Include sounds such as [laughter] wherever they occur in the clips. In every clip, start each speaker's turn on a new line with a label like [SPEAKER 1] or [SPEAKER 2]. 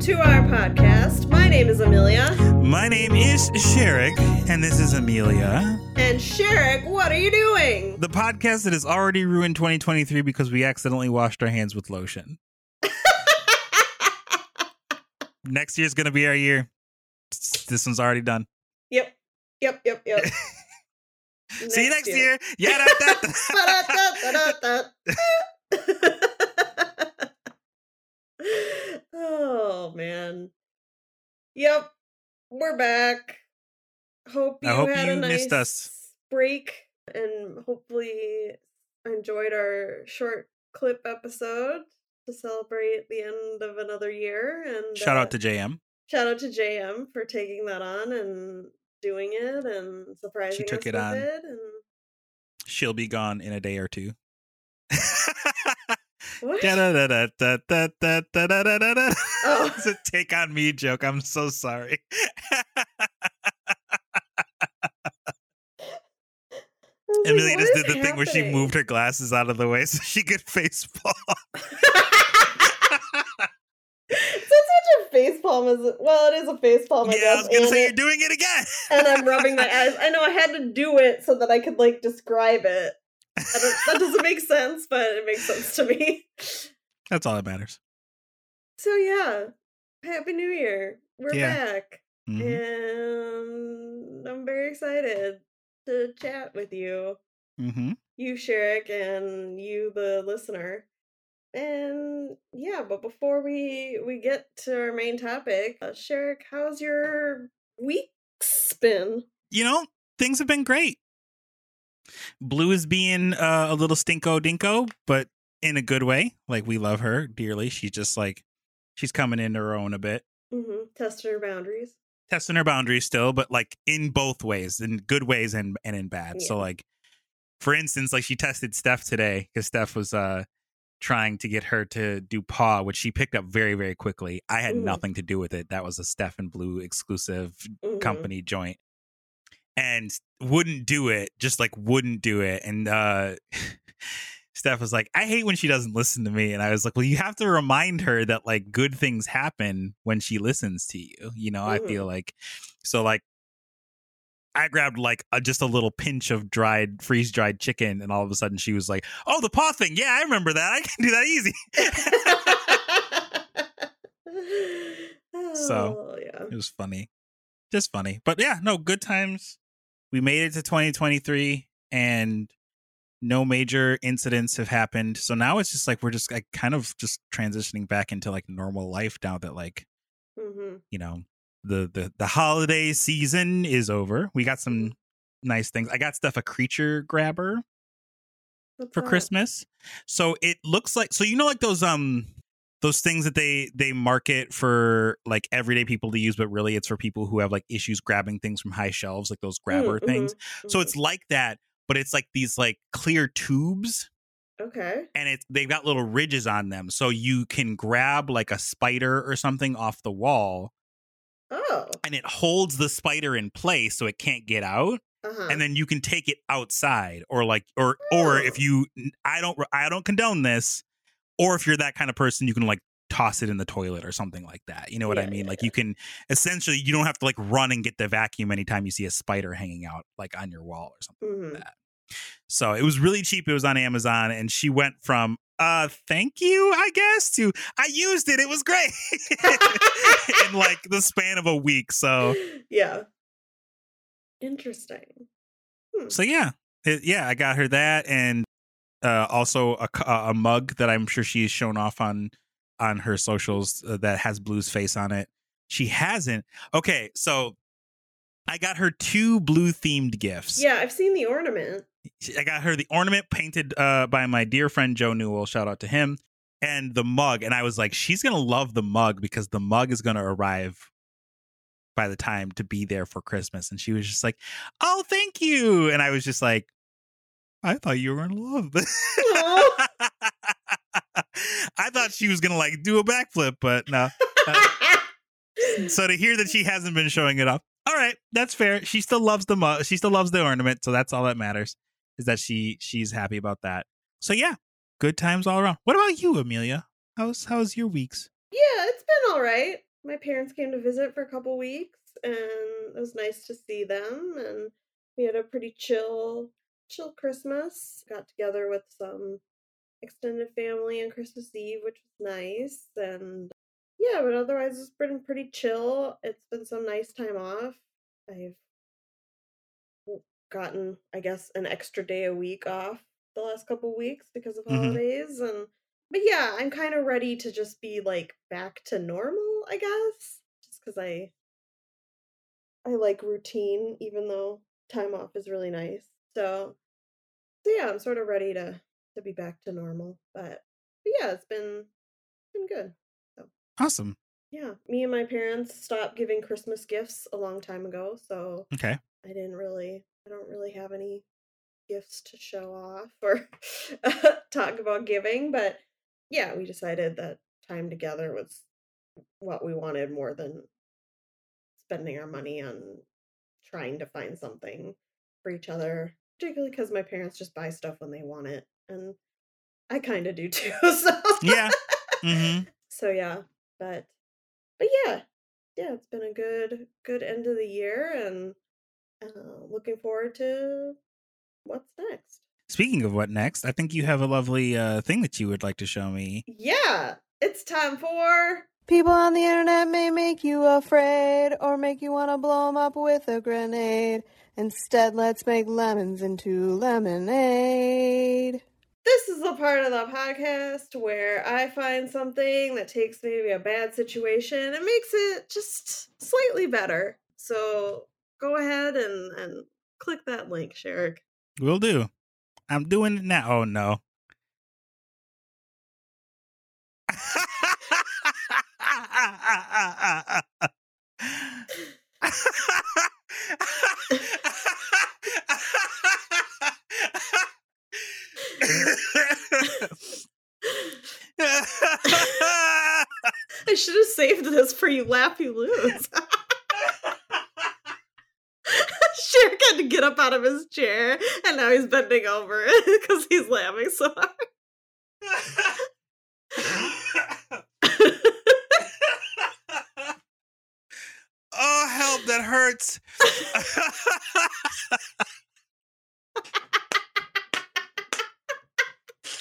[SPEAKER 1] to our podcast. My name is Amelia.
[SPEAKER 2] My name is Sherrick, and this is Amelia.
[SPEAKER 1] And Sherrick, what are you doing?
[SPEAKER 2] The podcast that has already ruined 2023 because we accidentally washed our hands with lotion. [laughs] Next year's going to be our year. This one's already done.
[SPEAKER 1] Yep. Yep, yep, yep. [laughs]
[SPEAKER 2] See you next year. Yeah. [laughs] [laughs]
[SPEAKER 1] oh man. Yep. We're back. Hope you
[SPEAKER 2] I hope
[SPEAKER 1] had
[SPEAKER 2] you
[SPEAKER 1] a nice
[SPEAKER 2] missed us.
[SPEAKER 1] break and hopefully enjoyed our short clip episode to celebrate the end of another year and
[SPEAKER 2] Shout
[SPEAKER 1] uh,
[SPEAKER 2] out to JM.
[SPEAKER 1] shout out to JM for taking that on and doing it and surprising she
[SPEAKER 2] took
[SPEAKER 1] us
[SPEAKER 2] it
[SPEAKER 1] with
[SPEAKER 2] on.
[SPEAKER 1] it and
[SPEAKER 2] She'll be gone in a day or two. [laughs]
[SPEAKER 1] Oh.
[SPEAKER 2] It's a take on me joke. I'm so sorry.
[SPEAKER 1] Emily
[SPEAKER 2] just did the happening? thing where she moved her glasses out of the way [laughs] so she could face palm.
[SPEAKER 1] it's such a face palm as well. It is a face palm. I
[SPEAKER 2] yeah,
[SPEAKER 1] guess, I
[SPEAKER 2] was gonna say
[SPEAKER 1] it,
[SPEAKER 2] you're doing it again.
[SPEAKER 1] and I'm rubbing my eyes. I know I had to do it so that I could like describe it. I don't, that doesn't make sense, but it makes sense to me.
[SPEAKER 2] That's all that matters.
[SPEAKER 1] So yeah, happy New Year. We're
[SPEAKER 2] Yeah.
[SPEAKER 1] back,
[SPEAKER 2] Mhm.
[SPEAKER 1] and I'm very excited to chat with you,
[SPEAKER 2] Mm-hmm.
[SPEAKER 1] you Sherrick, and you, the listener. And yeah, but before we we get to our main topic, uh, Sherrick, how's your week's been?
[SPEAKER 2] You know, things have been great. Blue is being uh, a little stinko dinko, but in a good way. Like we love her dearly. She's just like she's coming into her own a bit.
[SPEAKER 1] Mm-hmm. Testing her boundaries.
[SPEAKER 2] testing her boundaries still, but like in both ways, in good ways and and in bad. So like, for instance, like she tested Steph today because Steph was uh trying to get her to do paw, which she picked up very very quickly. I had
[SPEAKER 1] Mhm.
[SPEAKER 2] nothing to do with it. That was a Steph and Blue exclusive
[SPEAKER 1] Mhm.
[SPEAKER 2] company joint, and wouldn't do it. Just like wouldn't do it, and uh. [laughs] Steph was like, I hate when she doesn't listen to me. And I was like, well, you have to remind her that like good things happen when she listens to you. You know, I
[SPEAKER 1] Mhm.
[SPEAKER 2] feel like so like I grabbed like a, just a little pinch of dried freeze dried chicken, and all of a sudden she was like, "Oh, the paw thing. Yeah, I remember that. I can do that easy." [laughs] [laughs] So,
[SPEAKER 1] oh, yeah.
[SPEAKER 2] it was funny, just funny. But yeah, no good times. We made it to 2023, and no major incidents have happened. So now it's just like we're just like kind of just transitioning back into like normal life now that like
[SPEAKER 1] hmm
[SPEAKER 2] you know the the the holiday season is over. We got some nice things. I got stuff a creature grabber
[SPEAKER 1] What's
[SPEAKER 2] for
[SPEAKER 1] that?
[SPEAKER 2] Christmas. So it looks like so you know like those um those things that they they market for like everyday people to use but really it's for people who have like issues grabbing things from high shelves like those grabber
[SPEAKER 1] Mm,
[SPEAKER 2] things.
[SPEAKER 1] mhm,
[SPEAKER 2] So it's like that but it's like these like clear tubes
[SPEAKER 1] okay.
[SPEAKER 2] and it's they've got little ridges on them so you can grab like a spider or something off the wall
[SPEAKER 1] Oh.
[SPEAKER 2] and it holds the spider in place so it can't get out
[SPEAKER 1] Uh-huh.
[SPEAKER 2] and then you can take it outside or like or or
[SPEAKER 1] Oh.
[SPEAKER 2] if you i don't i don't condone this or if you're that kind of person you can like toss it in the toilet or something like that you know what i mean
[SPEAKER 1] yeah,
[SPEAKER 2] like
[SPEAKER 1] yeah.
[SPEAKER 2] you can essentially you don't have to like run and get the vacuum anytime you see a spider hanging out like on your wall or something
[SPEAKER 1] Mhm.
[SPEAKER 2] like that so it was really cheap it was on amazon and she went from uh thank you i guess to i used it it was great [laughs] in like the span of a week so
[SPEAKER 1] yeah. Interesting. Hmm.
[SPEAKER 2] So yeah, It- yeah, I got her that, and uh, also a, a mug that I'm sure she's shown off on on her socials uh, that has Blue's face on it. She hasn't. Okay, so I got her two blue themed gifts.
[SPEAKER 1] Yeah, I've seen the ornament.
[SPEAKER 2] I got her the ornament painted uh, by my dear friend Joe Newell. Shout out to him. And the mug, and I was like, she's gonna love the mug because the mug is gonna arrive by the time to be there for Christmas. And she was just like, "Oh, thank you!" And I was just like, "I thought you were gonna love [laughs] this." I thought she was gonna like do a backflip, but no. Uh, so to hear that she hasn't been showing it off, all right, that's fair. She still loves the. She still loves the ornament, so that's all that matters. Is that she she's happy about that. So yeah, good times all around. What about you, Amelia? How's how's your weeks?
[SPEAKER 1] yeah, it's been all right. my parents came to visit for a couple weeks, and it was nice to see them. And we had a pretty chill, chill Christmas. Got together with some extended family on Christmas Eve, which was nice. And yeah, but otherwise it's been pretty chill. It's been some nice time off. I've gotten, I guess, an extra day a week off the last couple weeks because of
[SPEAKER 2] Mhm.
[SPEAKER 1] holidays and but yeah, I'm kind of ready to just be like back to normal, I guess. Just cuz I I like routine even though time off is really nice. So so yeah, I'm sort of ready to to be back to normal. But, but yeah, it's been been good.
[SPEAKER 2] So Awesome.
[SPEAKER 1] Yeah, me and my parents stopped giving Christmas gifts a long time ago, so
[SPEAKER 2] Okay.
[SPEAKER 1] I didn't really I don't really have any gifts to show off or [laughs] talk about giving, but yeah, we decided that time together was what we wanted more than spending our money on trying to find something for each other, particularly because my parents just buy stuff when they want it, and I kind of do [laughs] too. So
[SPEAKER 2] Yeah. hmm [laughs]
[SPEAKER 1] so yeah, but but yeah, yeah, it's been a good good end of the year, and uh, looking forward to what's next.
[SPEAKER 2] Speaking of what next, I think you have a lovely uh, thing that you would like to show me.
[SPEAKER 1] Yeah, it's time for
[SPEAKER 3] People on the internet may make you afraid or make you want to blow them up with a grenade. Instead, let's make lemons into lemonade.
[SPEAKER 1] This is the part of the podcast where I find something that takes maybe a bad situation and makes it just slightly better. So go ahead and, and click that link, Sherrick.
[SPEAKER 2] Will do. I'm doing it now. Oh no. [laughs] [laughs]
[SPEAKER 1] I should have saved this for you laugh you lose. [laughs] Sherrick had to get up out of his chair and now he's bending over [laughs] because he's laughing so hard. [laughs]
[SPEAKER 2] oh help that hurts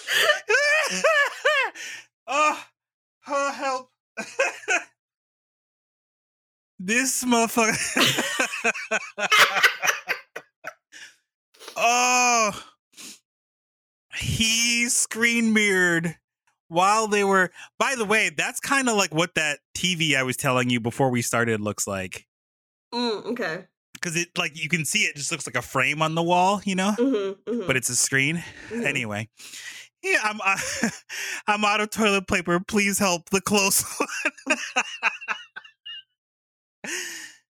[SPEAKER 2] [laughs] oh, oh help. [laughs] This motherfucker [laughs] oh he screen mirrored while they were by the way that's kind of like what that tv i was telling you before we started looks like.
[SPEAKER 1] Mm, okay.
[SPEAKER 2] because it like you can see it just looks like a frame on the wall you know?
[SPEAKER 1] Mm-hmm,
[SPEAKER 2] but it's a screen.
[SPEAKER 1] Mhm.
[SPEAKER 2] anyway yeah i'm uh, [laughs] i'm out of toilet paper please help the close one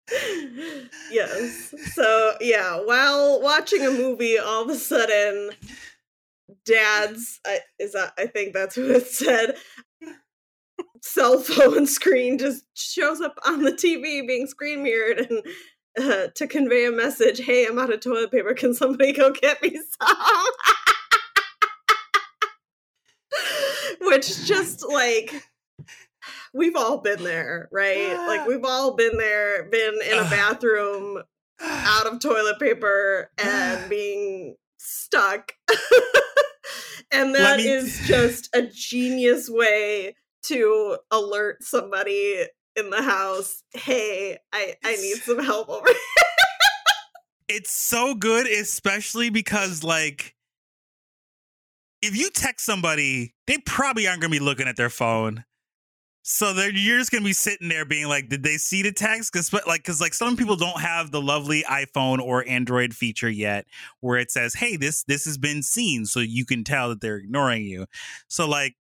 [SPEAKER 2] [laughs]
[SPEAKER 1] yes. So yeah, while watching a movie, all of a sudden, Dad's is that I think that's what it said. Cell phone [laughs] screen just shows up on the TV, being screen mirrored, and uh, to convey a message. Hey, I'm out of toilet paper. Can somebody go get me some? Which just like we've all been there, right? Like ah. we've all been there, been in a bathroom out of toilet paper and [sighs] being stuck. [laughs] and that
[SPEAKER 2] me-
[SPEAKER 1] is just a genius way to alert somebody in the house, hey, I, I need some help over here. [laughs]
[SPEAKER 2] it's so good especially because like if you text somebody they probably aren't going to be looking at their phone so they're you're just going to be sitting there being like did they see the text because like because like some people don't have the lovely iphone or android feature yet where it says hey this this has been seen so you can tell that they're ignoring you so like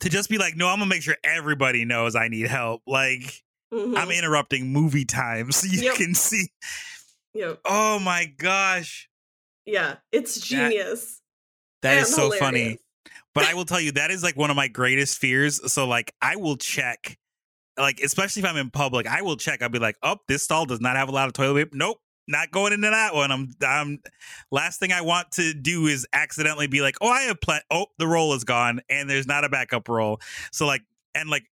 [SPEAKER 2] to just be like no i'm gonna make sure everybody knows i need help like i'm
[SPEAKER 1] Mhm.
[SPEAKER 2] interrupting movie time [laughs] so you
[SPEAKER 1] Yep.
[SPEAKER 2] can see
[SPEAKER 1] Yep.
[SPEAKER 2] oh my gosh
[SPEAKER 1] Yeah, it's genius.
[SPEAKER 2] That is
[SPEAKER 1] and
[SPEAKER 2] so funny. But I will tell you, that is like one of my greatest fears. So, like, I will check, like, especially if I'm in public, I will check. I'll be like, oh, this stall does not have a lot of toilet paper. Nope, not going into that one. I'm, I'm, last thing I want to do is accidentally be like, oh, I have plenty. Oh, the roll is gone and there's not a backup roll. So, like, and like,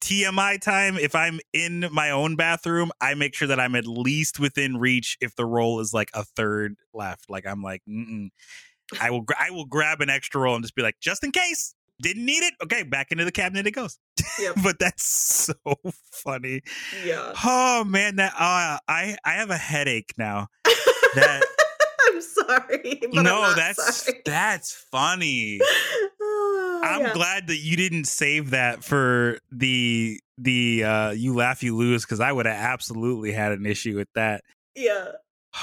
[SPEAKER 2] TMI time, if I'm in my own bathroom, I make sure that I'm at least within reach if the roll is like a third left. Like I'm like, Mm-mm. I will I will grab an extra roll and just be like, just in case. Didn't need it. Okay, back into the cabinet it goes. [laughs]
[SPEAKER 1] Yep.
[SPEAKER 2] but that's so funny.
[SPEAKER 1] Yeah.
[SPEAKER 2] Oh man, that uh, I I have a headache now. That- [laughs]
[SPEAKER 1] I'm sorry.
[SPEAKER 2] No, that's
[SPEAKER 1] sorry.
[SPEAKER 2] that's funny.
[SPEAKER 1] Oh, [sighs]
[SPEAKER 2] I'm
[SPEAKER 1] yeah.
[SPEAKER 2] glad that you didn't save that for the the uh you laugh you lose because I would have absolutely had an issue with that.
[SPEAKER 1] Yeah.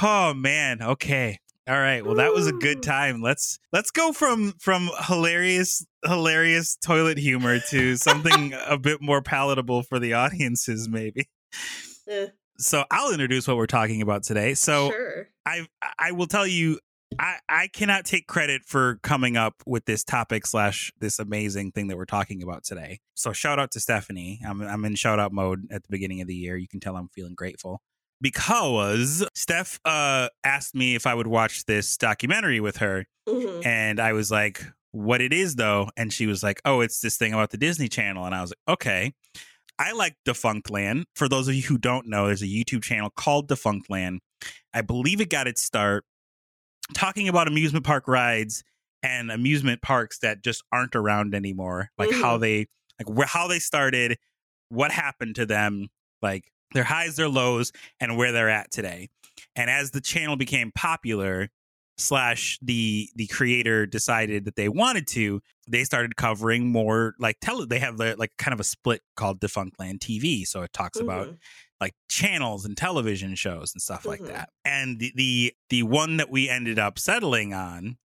[SPEAKER 2] Oh man, okay. All right. Well, that was a good time. Let's let's go from from hilarious hilarious toilet humor to [laughs] something a bit more palatable for the audiences maybe.
[SPEAKER 1] Eh,
[SPEAKER 2] So, I'll introduce what we're talking about today. So,
[SPEAKER 1] sure.
[SPEAKER 2] I I will tell you I I cannot take credit for coming up with this topic slash this amazing thing that we're talking about today. So shout out to Stephanie. I'm I'm in shout out mode at the beginning of the year. You can tell I'm feeling grateful because Steph uh asked me if I would watch this documentary with her
[SPEAKER 1] Mhm.
[SPEAKER 2] and I was like, what it is though? And she was like, oh, it's this thing about the Disney Channel. And I was like, okay. I like Defunctland. For those of you who don't know, there's a YouTube channel called Defunctland. I believe it got its start talking about amusement park rides and amusement parks that just aren't around anymore. Like how they like where how they started, what happened to them, like their highs, their lows, and where they're at today. And as the channel became popular, slash the the creator decided that they wanted to they started covering more like tell they have the, like kind of a split called defunctland tv so it talks about
[SPEAKER 1] Mhm.
[SPEAKER 2] like channels and television shows and stuff like
[SPEAKER 1] Mhm.
[SPEAKER 2] that and the, the the one that we ended up settling on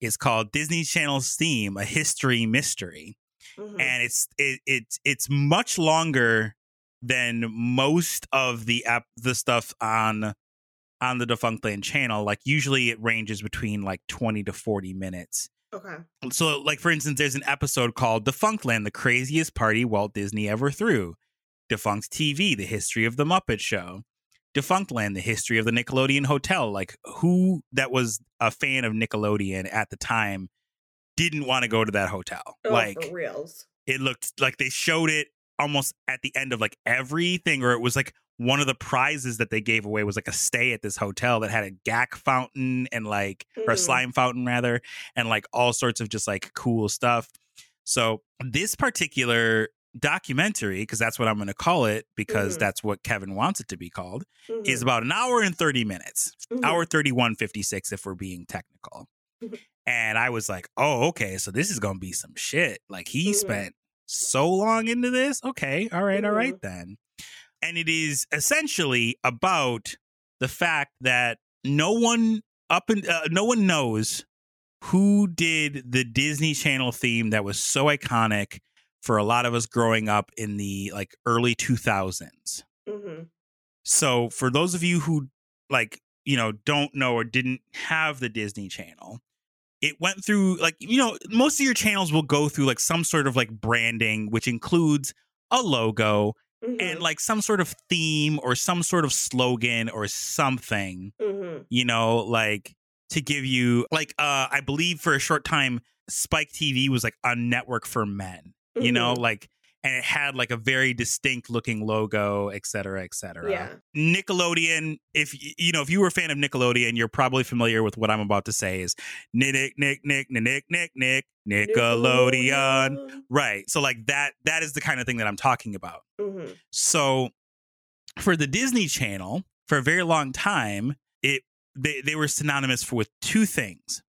[SPEAKER 2] is called disney channel's theme a history mystery
[SPEAKER 1] Mhm.
[SPEAKER 2] and it's it, it's it's much longer than most of the app the stuff on on the defunctland channel like usually it ranges between like 20 to 40 minutes.
[SPEAKER 1] Okay.
[SPEAKER 2] so like for instance there's an episode called defunctland the craziest party walt disney ever threw. Defunct tv the history of the muppet show. Defunct land the history of the nickelodeon hotel. Like who that was a fan of nickelodeon at the time didn't want to go to that hotel.
[SPEAKER 1] Oh,
[SPEAKER 2] like
[SPEAKER 1] for reals.
[SPEAKER 2] it looked like they showed it almost at the end of like everything or it was like one of the prizes that they gave away was like a stay at this hotel that had a gak fountain and like or a
[SPEAKER 1] Mm.
[SPEAKER 2] slime fountain rather and like all sorts of just like cool stuff so this particular documentary because that's what i'm going to call it because
[SPEAKER 1] Mhm.
[SPEAKER 2] that's what kevin wants it to be called is
[SPEAKER 1] Mhm.
[SPEAKER 2] about an hour and 30 minutes
[SPEAKER 1] Mhm.
[SPEAKER 2] hour 3156 if we're being technical
[SPEAKER 1] Mhm.
[SPEAKER 2] and i was like oh okay so this is gonna be some shit like he
[SPEAKER 1] Mhm.
[SPEAKER 2] spent so long into this okay all right all right
[SPEAKER 1] Mhm.
[SPEAKER 2] then and it is essentially about the fact that no one up and uh, no one knows who did the disney channel theme that was so iconic for a lot of us growing up in the like early 2000s
[SPEAKER 1] Mhm.
[SPEAKER 2] so for those of you who like, you know, don't know or didn't have the Disney Channel, it went through like, you know, most of your channels will go through like some sort of like branding which includes a logo and
[SPEAKER 1] Mhm.
[SPEAKER 2] like some sort of theme or some sort of slogan or something,
[SPEAKER 1] Mhm.
[SPEAKER 2] you know, like to give you like uh I believe for a short time Spike TV was like a network for men, you know,
[SPEAKER 1] Mhm.
[SPEAKER 2] like and it had like a very distinct looking logo, et cetera, et cetera.
[SPEAKER 1] Yeah.
[SPEAKER 2] Nickelodeon, if you know, if you were a fan of Nickelodeon, you're probably familiar with what I'm about to say is Nick, Nick, Nick, Nick, Nick, Nick, Nick, Nickelodeon. Right. So like that, that is the kind of thing that I'm talking about.
[SPEAKER 1] Mhm.
[SPEAKER 2] So for the Disney Channel, for a very long time, it they, they were synonymous for with two things.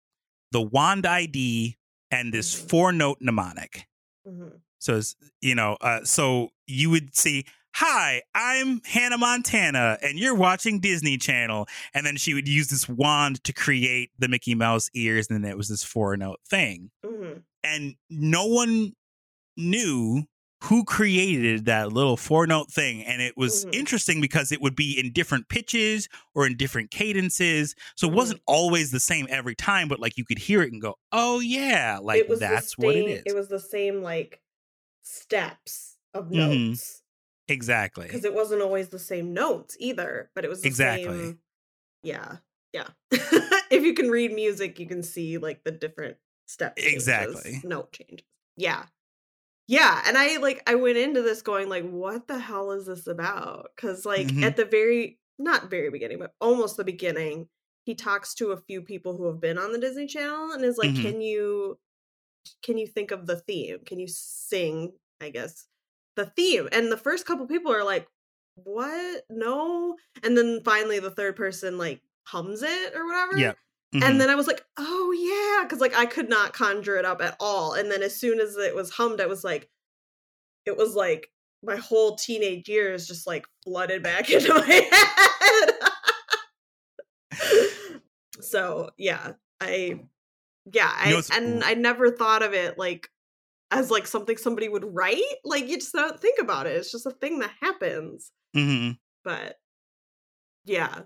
[SPEAKER 2] The wand ID and this
[SPEAKER 1] Mhm.
[SPEAKER 2] four note mnemonic.
[SPEAKER 1] Mhm.
[SPEAKER 2] So it's, you know, uh, so you would see, "Hi, I'm Hannah Montana, and you're watching Disney Channel." And then she would use this wand to create the Mickey Mouse ears, and then it was this four note thing.
[SPEAKER 1] Mhm.
[SPEAKER 2] And no one knew who created that little four note thing. And it was
[SPEAKER 1] Mhm.
[SPEAKER 2] interesting because it would be in different pitches or in different cadences. So it
[SPEAKER 1] Mhm.
[SPEAKER 2] wasn't always the same every time, but like you could hear it and go, "Oh yeah, like
[SPEAKER 1] It was the
[SPEAKER 2] that's what it
[SPEAKER 1] same-
[SPEAKER 2] is."
[SPEAKER 1] It was the same like steps of
[SPEAKER 2] Mhm.
[SPEAKER 1] notes
[SPEAKER 2] exactly.
[SPEAKER 1] because it wasn't always the same notes either, but it was the
[SPEAKER 2] Exactly.
[SPEAKER 1] same. Yeah, yeah. [laughs] if you can read music, you can see like the different step changes,
[SPEAKER 2] Exactly.
[SPEAKER 1] note changes. Yeah, yeah, and I like I went into this going like, what the hell is this about? Because like
[SPEAKER 2] Mhm.
[SPEAKER 1] at the very not very beginning, but almost the beginning, he talks to a few people who have been on the Disney Channel and is like,
[SPEAKER 2] Mhm.
[SPEAKER 1] can you can you think of the theme? Can you sing? I guess the theme. And the first couple people are like, what? No. And then finally the third person like hums it or whatever.
[SPEAKER 2] Yeah. Mhm.
[SPEAKER 1] And then I was like, oh yeah, because like I could not conjure it up at all. And then as soon as it was hummed, I was like, it was like my whole teenage years just like flooded back [laughs] into my head. [laughs] so yeah, I yeah, I
[SPEAKER 2] know
[SPEAKER 1] and I never thought of it like as like something somebody would write. Like you just don't think about it. It's just a thing that happens.
[SPEAKER 2] Mhm.
[SPEAKER 1] But yeah.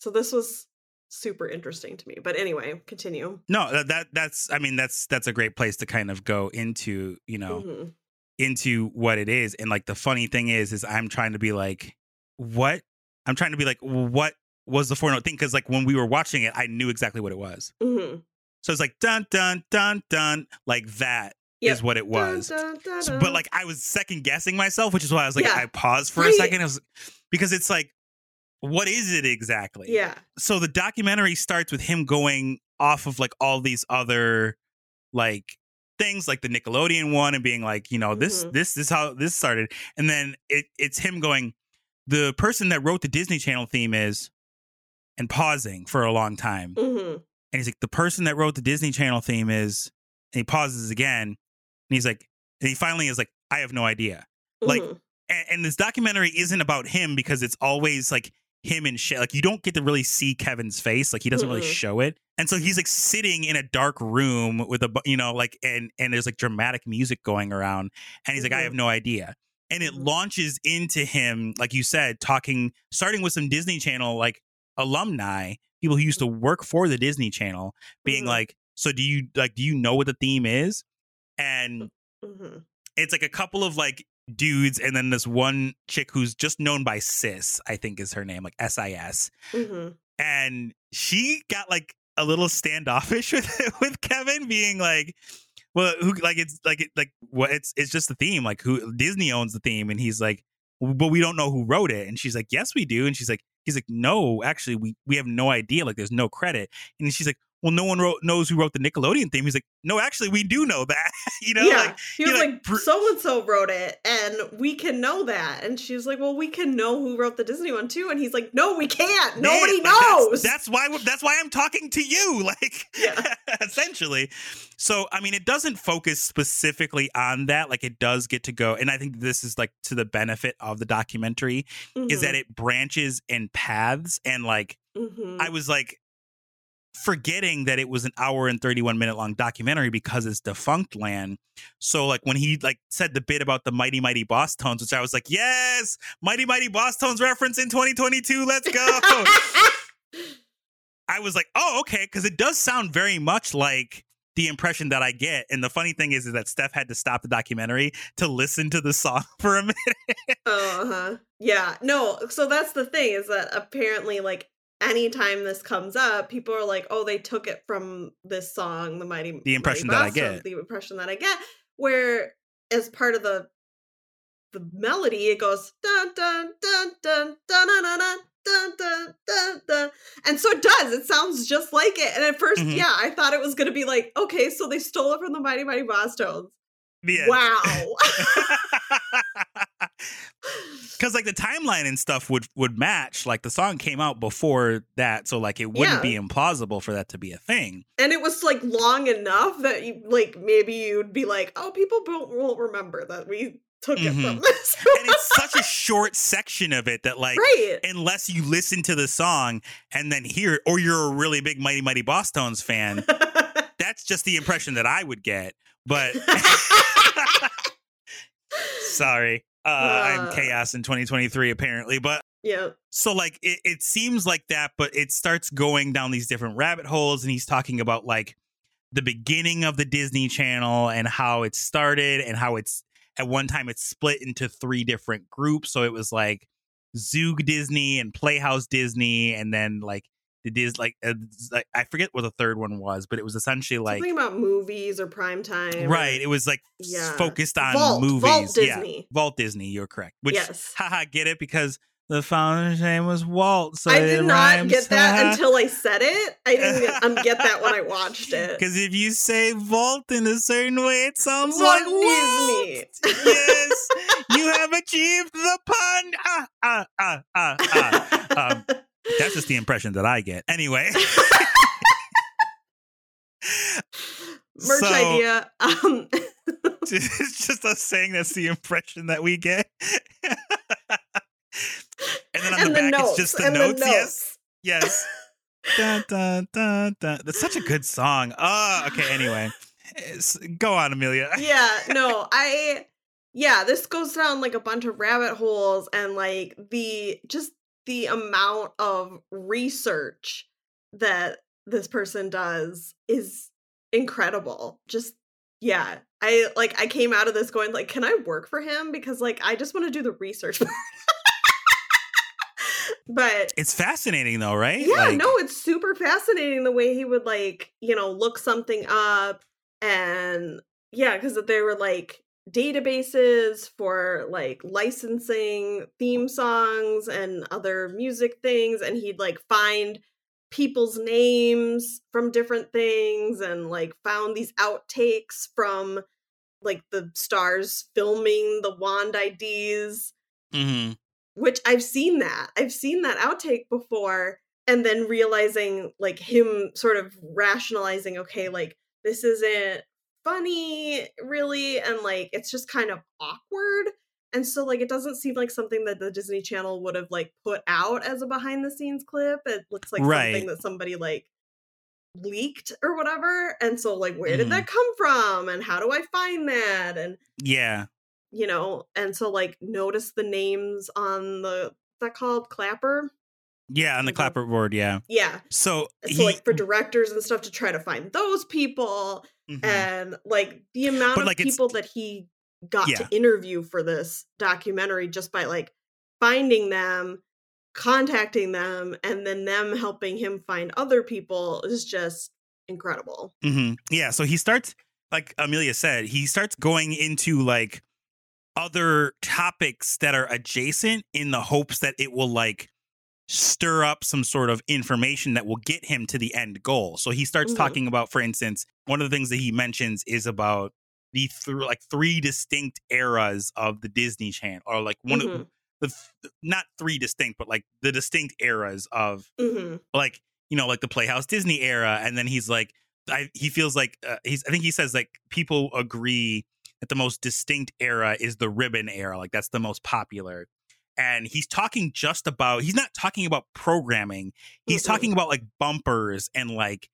[SPEAKER 1] So this was super interesting to me. But anyway, continue.
[SPEAKER 2] No, that, that that's I mean that's that's a great place to kind of go into, you know,
[SPEAKER 1] Mhm.
[SPEAKER 2] into what it is. And like the funny thing is is I'm trying to be like what? I'm trying to be like what was the four note thing cuz like when we were watching it I knew exactly what it was.
[SPEAKER 1] Mhm.
[SPEAKER 2] So it's like dun dun dun dun like that is
[SPEAKER 1] Yep.
[SPEAKER 2] what it was.
[SPEAKER 1] Dun, dun,
[SPEAKER 2] So-
[SPEAKER 1] dun,
[SPEAKER 2] but like I was second guessing myself, which is why I was like
[SPEAKER 1] Yeah.
[SPEAKER 2] I paused for a second. Was because it's like what is it exactly?
[SPEAKER 1] yeah.
[SPEAKER 2] so the documentary starts with him going off of like all these other like things like the Nickelodeon one and being like, you know, this
[SPEAKER 1] Mhm.
[SPEAKER 2] this this is how this started. And then it it's him going, the person that wrote the Disney Channel theme is and pausing for a long time.
[SPEAKER 1] hmm
[SPEAKER 2] And he's like, the person that wrote the Disney Channel theme is and he pauses again and he's like and he finally is like, I have no idea Like,
[SPEAKER 1] Mhm.
[SPEAKER 2] and, and this documentary isn't about him because it's always like him and shit. Like you don't get to really see Kevin's face. Like he doesn't really
[SPEAKER 1] Mm-mm.
[SPEAKER 2] show it. And so he's like sitting in a dark room with a, you know, like, and, and there's like dramatic music going around. And he's like, I
[SPEAKER 1] Mhm.
[SPEAKER 2] have no idea. And it
[SPEAKER 1] Mhm.
[SPEAKER 2] launches into him, like you said, talking, starting with some Disney Channel, like alumni, people who used to work for the Disney Channel, being
[SPEAKER 1] Mhm.
[SPEAKER 2] like, so do you, like, do you know what the theme is? And
[SPEAKER 1] Mhm.
[SPEAKER 2] it's like a couple of like dudes and then this one chick who's just known by sis i think is her name like sis
[SPEAKER 1] Mhm.
[SPEAKER 2] and she got like a little standoffish [laughs] with with kevin being like well who like it's like it like what it's it's just the theme like who disney owns the theme and he's like but we don't know who wrote it and she's like yes we do and she's like he's like no actually we we have no idea like there's no credit. And she's like well no one wrote knows who wrote the nickelodeon theme he's like no actually we do know that [laughs] you know
[SPEAKER 1] yeah,
[SPEAKER 2] like
[SPEAKER 1] he was
[SPEAKER 2] like,
[SPEAKER 1] so and so wrote it, and we can know that. And she's like, "Well, we can know who wrote the Disney one too." And he's like, "No, we can't. Nobody
[SPEAKER 2] like,
[SPEAKER 1] knows."
[SPEAKER 2] That's, why that's why I'm talking to you, [laughs] like
[SPEAKER 1] Yeah. [laughs]
[SPEAKER 2] essentially. So I mean, it doesn't focus specifically on that. Like it does get to go, and I think this is like to the benefit of the documentary is that it branches in paths, and like
[SPEAKER 1] Mhm.
[SPEAKER 2] I was like forgetting that it was an hour and 31 minute long documentary because it's defunctland so like when he like said the bit about the mighty mighty bosstones which i was like yes mighty mighty bosstones reference in 2022 let's go [laughs] I was like, oh, okay, because it does sound very much like the impression that I get. And the funny thing is, is that Steph had to stop the documentary to listen to the song [laughs] for a minute.
[SPEAKER 1] uh-huh. Yeah. No, so that's the thing is that apparently like anytime this comes up, people are like, "Oh, they took it from this song, the mighty."
[SPEAKER 2] The impression
[SPEAKER 1] mighty Boss,
[SPEAKER 2] that I get.
[SPEAKER 1] The impression that I get, where as part of the the melody, it goes dun dun dun dun dun dun dun. dun. Dun, dun, dun, dun. And so it does. It sounds just like it. And at 1st
[SPEAKER 2] mm-hmm.
[SPEAKER 1] yeah, I thought it was going to be like, okay, so they stole it from the Mighty Mighty
[SPEAKER 2] Bosstones.
[SPEAKER 1] Wow. [laughs]
[SPEAKER 2] Because like the timeline and stuff would would match. Like the song came out before that, so like it wouldn't
[SPEAKER 1] Yeah.
[SPEAKER 2] be implausible for that to be a thing.
[SPEAKER 1] and it was like long enough that you like maybe you'd be like oh people won't, won't remember that we took it from
[SPEAKER 2] Mhm.
[SPEAKER 1] this [laughs]
[SPEAKER 2] And it's such a short section of it that like
[SPEAKER 1] right
[SPEAKER 2] unless you listen to the song and then hear it, or you're a really big Mighty Mighty Bosstones fan, [laughs] that's just the impression that I would get. But sorry, uh, I'm
[SPEAKER 1] Uh.
[SPEAKER 2] chaos in 2023 apparently. But
[SPEAKER 1] yeah
[SPEAKER 2] so like it, it seems like that, but it starts going down these different rabbit holes, and he's talking about like the beginning of the Disney Channel and how it started and how it's at one time it's split into three different groups. So it was like Zoog Disney and Playhouse Disney, and then like it is like, uh, like I forget what the third one was, but it was essentially like
[SPEAKER 1] Something about movies or prime time.
[SPEAKER 2] right. It was like
[SPEAKER 1] Yeah.
[SPEAKER 2] focused on
[SPEAKER 1] Vault,
[SPEAKER 2] movies.
[SPEAKER 1] Vault
[SPEAKER 2] Yeah,
[SPEAKER 1] Disney.
[SPEAKER 2] Vault Disney. You're correct. Which
[SPEAKER 1] Yes. [laughs]
[SPEAKER 2] haha, get it because the founder's name was Walt. So
[SPEAKER 1] I did not get that until I said it. I didn't get, [laughs] um, get that when I watched it.
[SPEAKER 2] Because if you say vault in a certain way, it sounds
[SPEAKER 1] Walt
[SPEAKER 2] like Walt.
[SPEAKER 1] Disney.
[SPEAKER 2] yes, [laughs] you have achieved the pun. Ah, ah, ah, ah, ah. Um, that's just the impression that I get. Anyway, [laughs]
[SPEAKER 1] Merch
[SPEAKER 2] So-
[SPEAKER 1] idea. Um, [laughs]
[SPEAKER 2] it's just us saying that's the impression that we get. and then on
[SPEAKER 1] and
[SPEAKER 2] the
[SPEAKER 1] the
[SPEAKER 2] back,
[SPEAKER 1] notes.
[SPEAKER 2] it's just the notes.
[SPEAKER 1] The
[SPEAKER 2] Yes,
[SPEAKER 1] notes.
[SPEAKER 2] yes. dun, dun, dun, dun. That's such a good song. Oh, okay. Anyway, It's- go on, Amelia. [laughs]
[SPEAKER 1] yeah no i yeah this goes down like a bunch of rabbit holes and like the just the amount of research that this person does is incredible. Just yeah i like i came out of this going like can i work for him? because like i just want to do the research [laughs] but
[SPEAKER 2] It's fascinating, though, right?
[SPEAKER 1] yeah,
[SPEAKER 2] Like-
[SPEAKER 1] no, it's super fascinating the way he would like, you know, look something up and yeah, because they were like databases for like licensing theme songs and other music things, and he'd like find people's names from different things and like found these outtakes from like the stars filming the wand IDs
[SPEAKER 2] Mhm.
[SPEAKER 1] which I've seen that. I've seen that outtake before and then realizing like him sort of rationalizing okay like this isn't funny really and like it's just kind of awkward and so like it doesn't seem like something that the Disney Channel would have like put out as a behind the scenes clip. It looks like
[SPEAKER 2] Right.
[SPEAKER 1] something that somebody like leaked or whatever. And so like where
[SPEAKER 2] Mhm.
[SPEAKER 1] did that come from and how do I find that and
[SPEAKER 2] Yeah.
[SPEAKER 1] you know, and so like notice the names on the that called clapper.
[SPEAKER 2] Yeah, on the clapperboard, yeah.
[SPEAKER 1] Yeah,
[SPEAKER 2] So,
[SPEAKER 1] so
[SPEAKER 2] he,
[SPEAKER 1] like for directors and stuff to try to find those people,
[SPEAKER 2] Mhm.
[SPEAKER 1] and like the amount
[SPEAKER 2] But,
[SPEAKER 1] of
[SPEAKER 2] like,
[SPEAKER 1] people that he got
[SPEAKER 2] Yeah.
[SPEAKER 1] to interview for this documentary just by like finding them, contacting them, and then them helping him find other people is just incredible.
[SPEAKER 2] Mhm. Yeah, so he starts like Amelia said, he starts going into like other topics that are adjacent in the hopes that it will like stir up some sort of information that will get him to the end goal. So he starts
[SPEAKER 1] Mhm.
[SPEAKER 2] talking about for instance, one of the things that he mentions is about the th- like three distinct eras of the Disney Channel or like one of
[SPEAKER 1] Mhm.
[SPEAKER 2] the th- not three distinct but like the distinct eras of
[SPEAKER 1] Mhm.
[SPEAKER 2] like you know like the playhouse disney era and then he's like I, he feels like uh, he's i think he says like people agree that the most distinct era is the ribbon era like that's the most popular and he's talking just about he's not talking about programming he's
[SPEAKER 1] Mm-mm.
[SPEAKER 2] talking about like bumpers and like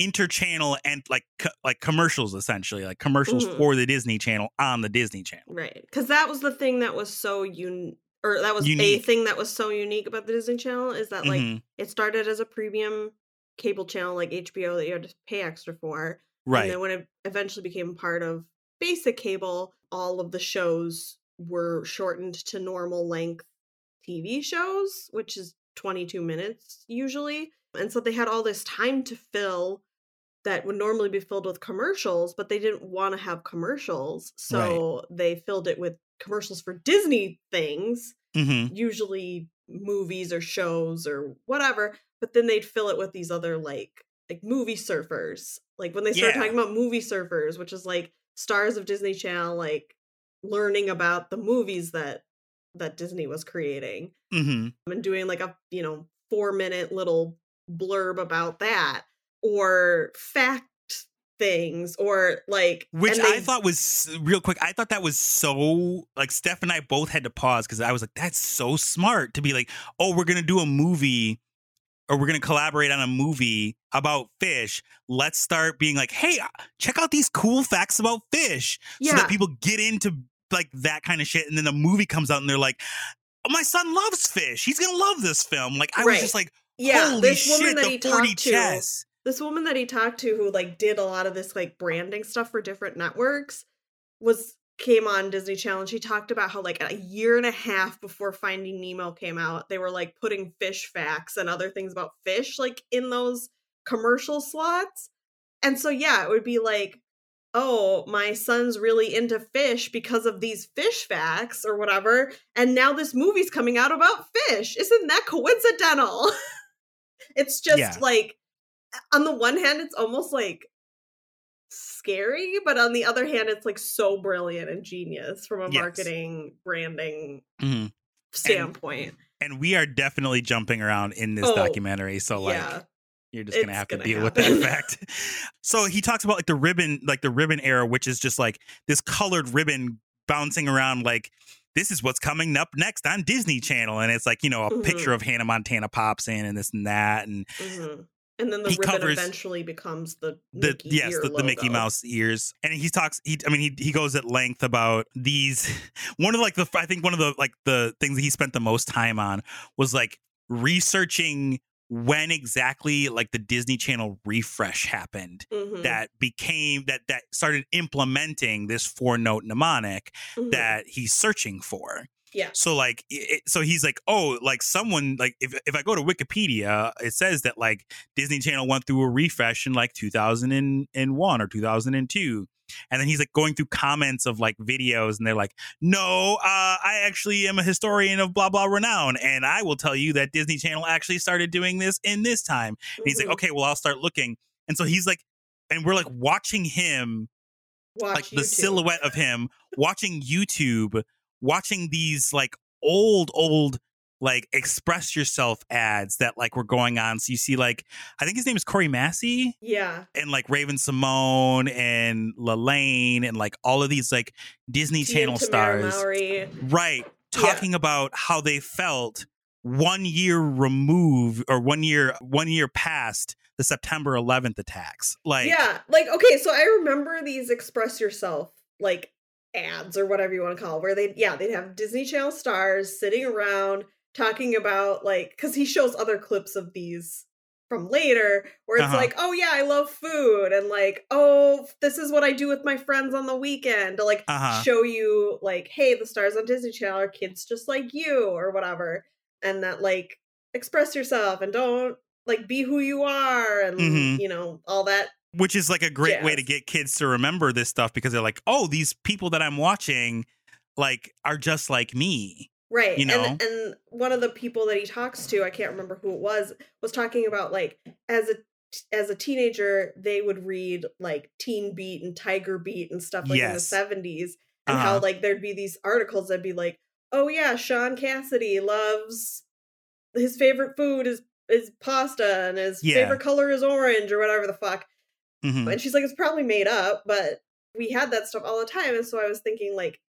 [SPEAKER 2] interchannel and like co- like commercials essentially like commercials
[SPEAKER 1] Mhm.
[SPEAKER 2] for the disney channel on the disney channel
[SPEAKER 1] Right. Because that was the thing that was so un or that was a thing that was so unique about the Disney Channel is that like
[SPEAKER 2] Mhm.
[SPEAKER 1] it started as a premium cable channel like HBO that you had to pay extra for.
[SPEAKER 2] right
[SPEAKER 1] And then when it eventually became part of basic cable, all of the shows were shortened to normal length TV shows, which is 22 minutes usually. And so they had all this time to fill that would normally be filled with commercials, but they didn't want to have commercials. So they filled it with commercials for Disney things,
[SPEAKER 2] hmm
[SPEAKER 1] usually movies or shows or whatever, but then they'd fill it with these other like like movie surfers. Like when they start
[SPEAKER 2] Yeah.
[SPEAKER 1] talking about movie surfers, which is like stars of Disney Channel like learning about the movies that that Disney was creating
[SPEAKER 2] hmm
[SPEAKER 1] and doing like a you know four minute little blurb about that or fact things or like
[SPEAKER 2] Which
[SPEAKER 1] and
[SPEAKER 2] I thought was real quick. I thought that was so like Steph and I both had to pause because I was like, that's so smart to be like, oh, we're gonna do a movie or we're gonna collaborate on a movie about fish. Let's start being like, hey, uh, check out these cool facts about fish, so that people get into like that kind of shit. And then the movie comes out and they're like, oh, my son loves fish. He's gonna love this film. Like I was just like,
[SPEAKER 1] yeah
[SPEAKER 2] holy
[SPEAKER 1] this woman
[SPEAKER 2] shit,
[SPEAKER 1] that
[SPEAKER 2] the
[SPEAKER 1] he
[SPEAKER 2] 40
[SPEAKER 1] talked to
[SPEAKER 2] chess.
[SPEAKER 1] this woman that he talked to who like did a lot of this like branding stuff for different networks was came on Disney Channel and she talked about how like a year and a half before Finding Nemo came out, they were like putting fish facts and other things about fish like in those commercial slots. And so yeah, it would be like, oh, my son's really into fish because of these fish facts or whatever, and now this movie's coming out about fish. Isn't that coincidental? [laughs] it's just
[SPEAKER 2] Yeah.
[SPEAKER 1] like on the one hand it's almost like scary, but on the other hand, it's like so brilliant and genius from a
[SPEAKER 2] Yes.
[SPEAKER 1] marketing branding
[SPEAKER 2] Mhm.
[SPEAKER 1] standpoint.
[SPEAKER 2] And we are definitely jumping around in this
[SPEAKER 1] Oh,
[SPEAKER 2] documentary. So like
[SPEAKER 1] yeah,
[SPEAKER 2] you're just gonna have to
[SPEAKER 1] gonna
[SPEAKER 2] deal with that [laughs] fact. So he talks about like the ribbon, like the ribbon era, which is just like this colored ribbon bouncing around like this is what's coming up next on Disney Channel. And it's like, you know, a
[SPEAKER 1] Mhm.
[SPEAKER 2] picture of Hannah Montana pops in and this and that. And
[SPEAKER 1] Mhm. and then the
[SPEAKER 2] He
[SPEAKER 1] ribbon
[SPEAKER 2] covers
[SPEAKER 1] eventually becomes the
[SPEAKER 2] the
[SPEAKER 1] Mickey
[SPEAKER 2] yes,
[SPEAKER 1] ear
[SPEAKER 2] the, the Mickey. Mouse ears. And he talks he I mean he he goes at length about these [laughs] one of like the I think one of the like the things that he spent the most time on was like researching when exactly like the Disney Channel refresh happened
[SPEAKER 1] Mhm,
[SPEAKER 2] that became that that started implementing this four note mnemonic
[SPEAKER 1] mhm.
[SPEAKER 2] that he's searching for.
[SPEAKER 1] Yeah,
[SPEAKER 2] So like, it, so he's like, oh, like someone like if if I go to Wikipedia, it says that like Disney Channel went through a refresh in like 2001 or 2002. And then he's like going through comments of like videos, and they're like, "No, uh, I actually am a historian of blah blah renown, and I will tell you that Disney Channel actually started doing this in this time." And he's like. "Okay, well, I'll start looking." And so he's like, and we're like watching him
[SPEAKER 1] Watch
[SPEAKER 2] like the silhouette of him watching YouTube, watching these like old, old like express yourself ads that like were going on. So you see like I think his name is Corey Massey
[SPEAKER 1] Yeah,
[SPEAKER 2] and like Raven-Symoné and Lalaine and like all of these like Disney Channel stars.
[SPEAKER 1] Mowry.
[SPEAKER 2] Right.
[SPEAKER 1] Yeah.
[SPEAKER 2] Talking about how they felt one year removed or one year one year past the September 11th attacks. Like
[SPEAKER 1] yeah, like okay, so I remember these express yourself like ads or whatever you want to call it, where they yeah they'd have Disney Channel stars sitting around talking about like because he shows other clips of these from later where it's
[SPEAKER 2] Uh-huh.
[SPEAKER 1] like oh yeah I love food and like oh this is what I do with my friends on the weekend to like
[SPEAKER 2] Uh-huh.
[SPEAKER 1] show you like hey the stars on Disney Channel are kids just like you or whatever and that like express yourself and don't like be who you are and
[SPEAKER 2] Mhm.
[SPEAKER 1] you know all that
[SPEAKER 2] which is like a great way to get kids to remember this stuff because they're like, oh, these people that I'm watching like are just like me.
[SPEAKER 1] right
[SPEAKER 2] You know?
[SPEAKER 1] and and one of the people that he talks to i can't remember who it was was talking about like as a as a teenager they would read like teen beat and tiger beat and stuff like
[SPEAKER 2] Yes.
[SPEAKER 1] in the 70s and how
[SPEAKER 2] Uh-huh.
[SPEAKER 1] like there'd be these articles that'd be like oh yeah shaun cassidy loves his favorite food is is pasta and his
[SPEAKER 2] Yeah.
[SPEAKER 1] favorite color is orange or whatever the fuck
[SPEAKER 2] Mhm.
[SPEAKER 1] and she's like it's probably made up but we had that stuff all the time and so i was thinking like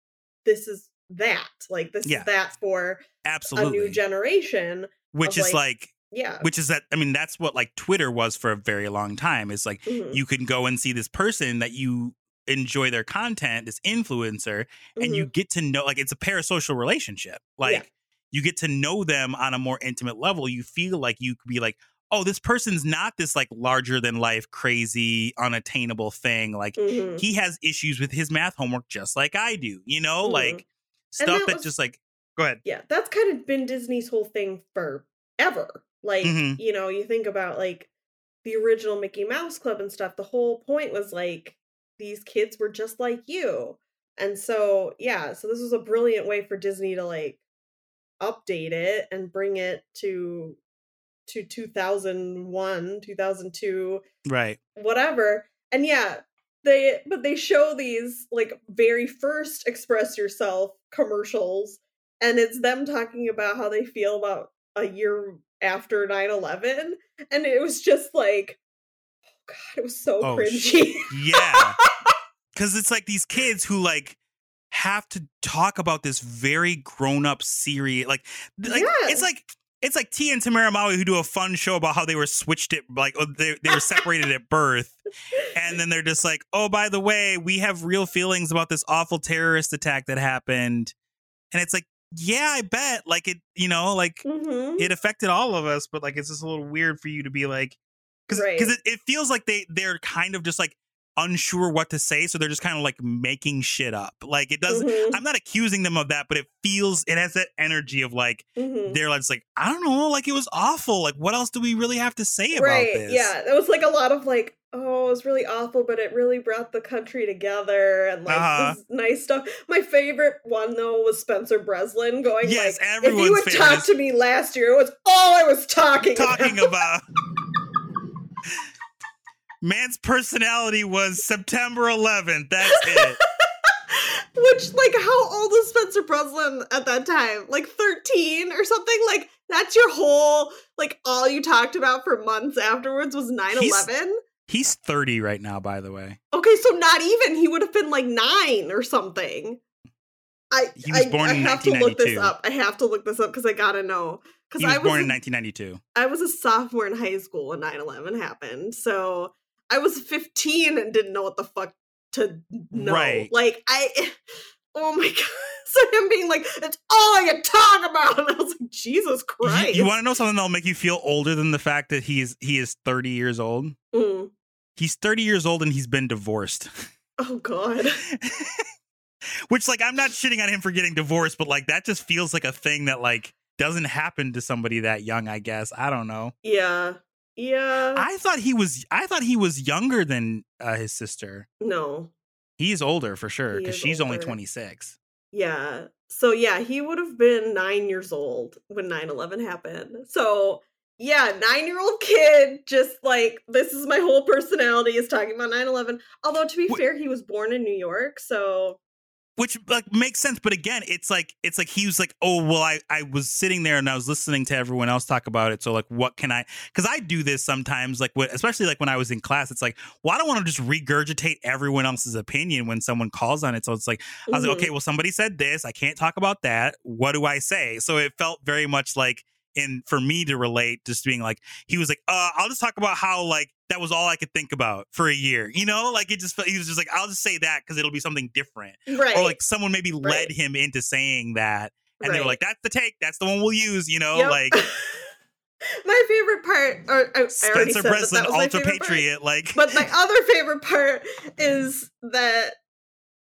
[SPEAKER 1] this is that like this
[SPEAKER 2] Yeah.
[SPEAKER 1] is that for
[SPEAKER 2] Absolutely.
[SPEAKER 1] a new generation
[SPEAKER 2] which is
[SPEAKER 1] like,
[SPEAKER 2] like,
[SPEAKER 1] yeah
[SPEAKER 2] which is that I mean, that's what like Twitter was for a very long time. It's like
[SPEAKER 1] Mhm,
[SPEAKER 2] you can go and see this person that you enjoy their content, this influencer, and you
[SPEAKER 1] mhm.
[SPEAKER 2] get to know like it's a parasocial relationship. Like you get to know them on a more intimate level. You feel like you could be like, oh, this person's not this like larger than life, crazy, unattainable thing. Like
[SPEAKER 1] Mhm.
[SPEAKER 2] he has issues with his math homework just like I do, you know?
[SPEAKER 1] Mhm.
[SPEAKER 2] Like stuff
[SPEAKER 1] that
[SPEAKER 2] that,
[SPEAKER 1] was-
[SPEAKER 2] just like go ahead.
[SPEAKER 1] yeah that's kind of been disney's whole thing forever like
[SPEAKER 2] Mhm.
[SPEAKER 1] you know you think about like the original mickey mouse club and stuff the whole point was like these kids were just like you and so yeah so this was a brilliant way for disney to like update it and bring it to to 2001 2002
[SPEAKER 2] Right.
[SPEAKER 1] whatever. And yeah, they but they show these like very first express yourself commercials and it's them talking about how they feel about a year after 9/11 and it was just like oh god, it was so
[SPEAKER 2] Oh,
[SPEAKER 1] cringy.
[SPEAKER 2] Yeah. [laughs] Cause it's like these kids who like have to talk about this very grown up serious like like it's like it's like Tia and Tamera Mowry who do a fun show about how they were switched it like oh, they they were separated at birth and then they're just like oh by the way we have real feelings about this awful terrorist attack that happened and it's like yeah I bet like it you know like
[SPEAKER 1] Mhm.
[SPEAKER 2] it affected all of us, but like it's just a little weird for you to be like, because
[SPEAKER 1] Right.
[SPEAKER 2] it, it feels like they they're kind of just like unsure what to say, so they're just kind of like making shit up. Like it doesn't.
[SPEAKER 1] Mhm,
[SPEAKER 2] I'm not accusing them of that, but it feels it has that energy of like
[SPEAKER 1] mhm.
[SPEAKER 2] they're just like I don't know, like it was awful. Like what else do we really have to say about
[SPEAKER 1] right
[SPEAKER 2] this?
[SPEAKER 1] yeah it was like a lot of like oh it was really awful but it really brought the country together and like
[SPEAKER 2] Uh-huh.
[SPEAKER 1] this nice stuff my favorite one though was spencer breslin going
[SPEAKER 2] Yes,
[SPEAKER 1] like if you
[SPEAKER 2] would
[SPEAKER 1] talk
[SPEAKER 2] is-
[SPEAKER 1] to me last year it was all i was talking,
[SPEAKER 2] talking
[SPEAKER 1] about.
[SPEAKER 2] about. Man's personality was September 11th. That's it. [laughs]
[SPEAKER 1] which like how old was spencer breslin at that time like 13 or something like that's your whole like all you talked about for months afterwards was 9-11
[SPEAKER 2] He's 30 right now, by the way.
[SPEAKER 1] Okay, so not even. He would have been like nine or something. I
[SPEAKER 2] He was
[SPEAKER 1] I,
[SPEAKER 2] born
[SPEAKER 1] I
[SPEAKER 2] in
[SPEAKER 1] have to look this up. I have to look this up because I gotta know.
[SPEAKER 2] He
[SPEAKER 1] Because
[SPEAKER 2] was
[SPEAKER 1] I was
[SPEAKER 2] born in 1992.
[SPEAKER 1] I was a sophomore in high school when 9-11 happened. So I was 15 and didn't know what the fuck to know.
[SPEAKER 2] Right.
[SPEAKER 1] Like I [laughs] oh my [laughs] god. So him being like, it's all I can talk about. [laughs] And I was like, Jesus Christ.
[SPEAKER 2] You,
[SPEAKER 1] Christ.
[SPEAKER 2] want to know something that'll make you feel older than the fact that he is he is 30 years old?
[SPEAKER 1] Mm.
[SPEAKER 2] He's 30 years old and he's been divorced.
[SPEAKER 1] Oh god.
[SPEAKER 2] Which like I'm not shitting on him for getting divorced, but like that just feels like a thing that like doesn't happen to somebody that young, I guess. I don't know.
[SPEAKER 1] Yeah. Yeah.
[SPEAKER 2] I thought he was I thought he was younger than uh, his sister.
[SPEAKER 1] no.
[SPEAKER 2] He's older for sure because
[SPEAKER 1] is
[SPEAKER 2] she's only 26.
[SPEAKER 1] Yeah. So yeah, he would have been nine years old when 9-11 happened. So yeah, nine-year-old kid, just like this is my whole personality is talking about 9-11. Although to be fair, he was born in New York, so
[SPEAKER 2] which like makes sense but again it's like it's like he was like oh well i i was sitting there and i was listening to everyone else talk about it so like what can i because i do this sometimes like what especially like when i was in class it's like well i don't want to just regurgitate everyone else's opinion when someone calls on it. So it's like i was like okay well somebody said this i can't talk about that what do i say? So it felt very much like in for me to relate just being like he was like uh i'll just talk about how like that was all i could think about for a year you know like it just felt he was just like i'll just say that because it'll be something different
[SPEAKER 1] right.
[SPEAKER 2] or like someone maybe led
[SPEAKER 1] Right.
[SPEAKER 2] him into saying that and they were like that's the take that's the one we'll use you know
[SPEAKER 1] Yep.
[SPEAKER 2] like [laughs]
[SPEAKER 1] my favorite part or I,
[SPEAKER 2] spencer breslin ultra
[SPEAKER 1] favorite part.
[SPEAKER 2] patriot like
[SPEAKER 1] But my other favorite part is that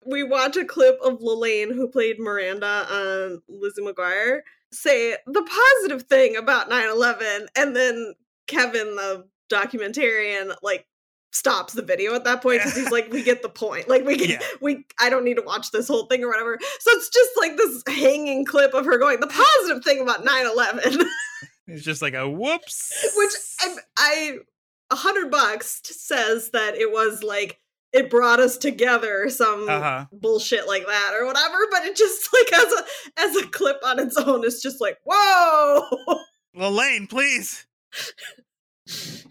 [SPEAKER 1] we watch a clip of Lalaine, who played Miranda on Lizzie McGuire, say the positive thing about 9 11. And then Kevin, the documentarian, like, stops the video at that point because he's like we get the point like we [laughs] get
[SPEAKER 2] Yeah. [laughs]
[SPEAKER 1] we i don't need to watch this whole thing or whatever so it's just like this hanging clip of her going the positive thing about 9-11 [laughs]
[SPEAKER 2] it's just like a whoops
[SPEAKER 1] which I, I a hundred bucks says that it was like it brought us together, some
[SPEAKER 2] uh-huh
[SPEAKER 1] bullshit like that or whatever. But it just like as a as a clip on its own, it's just like whoa.
[SPEAKER 2] Lalaine, please [laughs]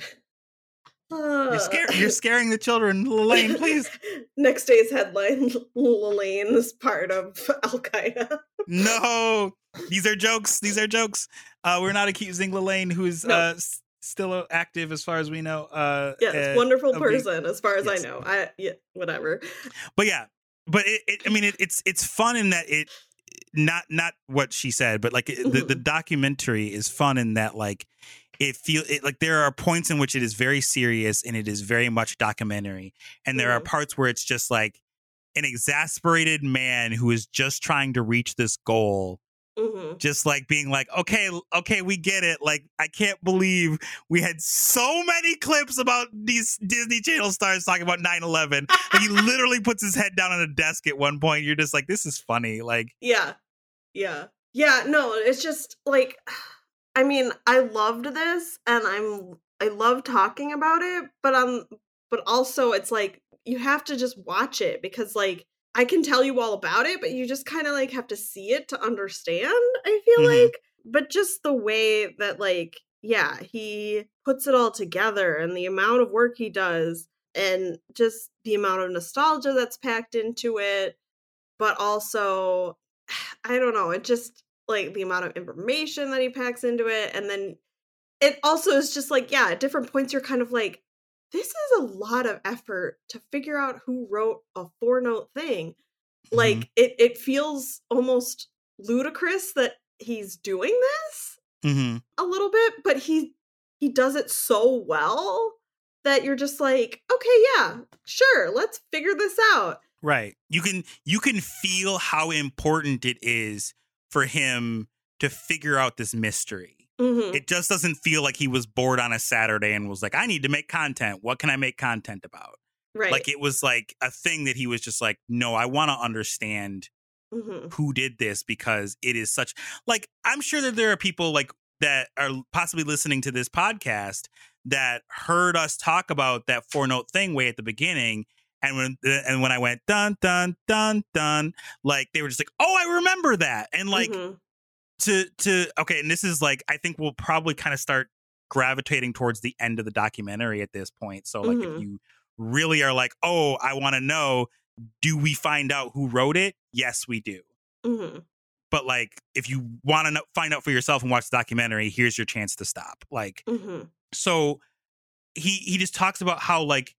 [SPEAKER 2] you're,
[SPEAKER 1] Uh,
[SPEAKER 2] you're scaring the children Lalaine, please [laughs]
[SPEAKER 1] Next day's headline: [laughs] Lalaine is part of Al Qaeda.
[SPEAKER 2] no these are jokes these are jokes uh we're not accusing Lalaine who's
[SPEAKER 1] No.
[SPEAKER 2] uh s- still active as far as we know uh
[SPEAKER 1] Yes,
[SPEAKER 2] uh,
[SPEAKER 1] wonderful
[SPEAKER 2] of being-
[SPEAKER 1] person as far as
[SPEAKER 2] yes.
[SPEAKER 1] I know. I yeah, whatever.
[SPEAKER 2] but yeah but it, it i mean it, it's it's fun in that it not not what she said but like it, the, the
[SPEAKER 1] Mhm.
[SPEAKER 2] documentary is fun in that like it feel it like there are points in which it is very serious and it is very much documentary and there are
[SPEAKER 1] Mhm.
[SPEAKER 2] parts where it's just like an exasperated man who is just trying to reach this goal
[SPEAKER 1] hmm
[SPEAKER 2] just like being like okay okay we get it like i can't believe we had so many clips about these disney channel stars talking about 9-11 like he [laughs] literally puts his head down on a desk at one point you're just like this is funny like
[SPEAKER 1] Yeah. Yeah. Yeah, no, it's just like I mean, I loved this and I'm I love talking about it, but um but also it's like you have to just watch it because like I can tell you all about it, but you just kind of like have to see it to understand, I feel
[SPEAKER 2] Mhm.
[SPEAKER 1] like. But just the way that like yeah, he puts it all together and the amount of work he does and just the amount of nostalgia that's packed into it, but also [sighs] I don't know, it just like the amount of information that he packs into it and then it also is just like yeah, at different points you're kind of like this is a lot of effort to figure out who wrote a four note thing. Like it it feels almost ludicrous that he's doing this
[SPEAKER 2] hmm
[SPEAKER 1] a little bit, but he he does it so well that you're just like, okay, yeah, sure, let's figure this out.
[SPEAKER 2] Right. You can you can feel how important it is for him to figure out this mystery.
[SPEAKER 1] Mm-hmm.
[SPEAKER 2] It just doesn't feel like he was bored on a Saturday and was like, I need to make content. What can I make content about?
[SPEAKER 1] Right.
[SPEAKER 2] Like it was like a thing that he was just like, no, I want to understand
[SPEAKER 1] mm-hmm.
[SPEAKER 2] who did this because it is such like I'm sure that there are people like that are possibly listening to this podcast that heard us talk about that four note thing way at the beginning and when and when I went dun dun dun dun like they were just like oh I remember that and like
[SPEAKER 1] Mhm.
[SPEAKER 2] to to okay and this is like I think we'll probably kind of start gravitating towards the end of the documentary at this point so like
[SPEAKER 1] Mhm.
[SPEAKER 2] if you really are like oh I want to know do we find out who wrote it yes we do
[SPEAKER 1] Mhm.
[SPEAKER 2] but like if you want to find out for yourself and watch the documentary here's your chance to stop like
[SPEAKER 1] Mhm.
[SPEAKER 2] so he he just talks about how like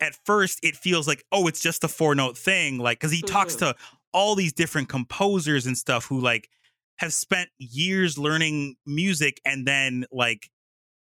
[SPEAKER 2] at first it feels like oh it's just a four note thing like because he talks
[SPEAKER 1] Mhm.
[SPEAKER 2] to all these different composers and stuff who like have spent years learning music and then like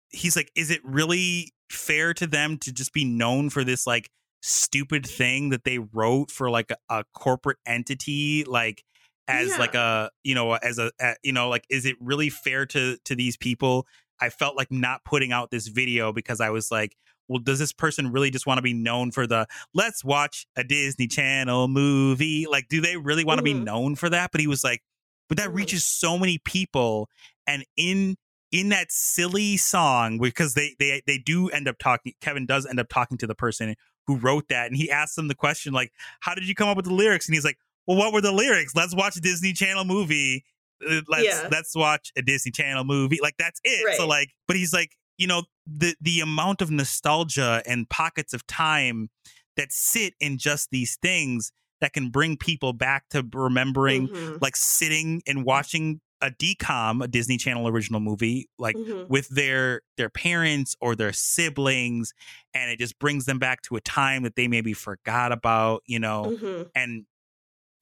[SPEAKER 2] he's like is it really fair to them to just be known for this like stupid thing that they wrote for like a, a corporate entity like as like a you know as a, a you know like is it really fair to to these people i felt like not putting out this video because i was like well does this person really just want to be known for the let's watch a disney channel movie like do they really want to be
[SPEAKER 1] Mhm.
[SPEAKER 2] known for that? But he was like but that
[SPEAKER 1] Mhm.
[SPEAKER 2] reaches so many people and in in that silly song because they they they do end up talking kevin does end up talking to the person who wrote that and he asks them the question like how did you come up with the lyrics? And he's like well what were the lyrics? Let's watch a disney channel movie. Uh, let's
[SPEAKER 1] Yeah.
[SPEAKER 2] let's watch a disney channel movie. Like that's it. So like but he's like you know the the amount of nostalgia and pockets of time that sit in just these things that can bring people back to remembering
[SPEAKER 1] Mhm.
[SPEAKER 2] like sitting and watching a DCOM a disney channel original movie like
[SPEAKER 1] Mhm.
[SPEAKER 2] with their their parents or their siblings and it just brings them back to a time that they maybe forgot about you know
[SPEAKER 1] Mhm.
[SPEAKER 2] and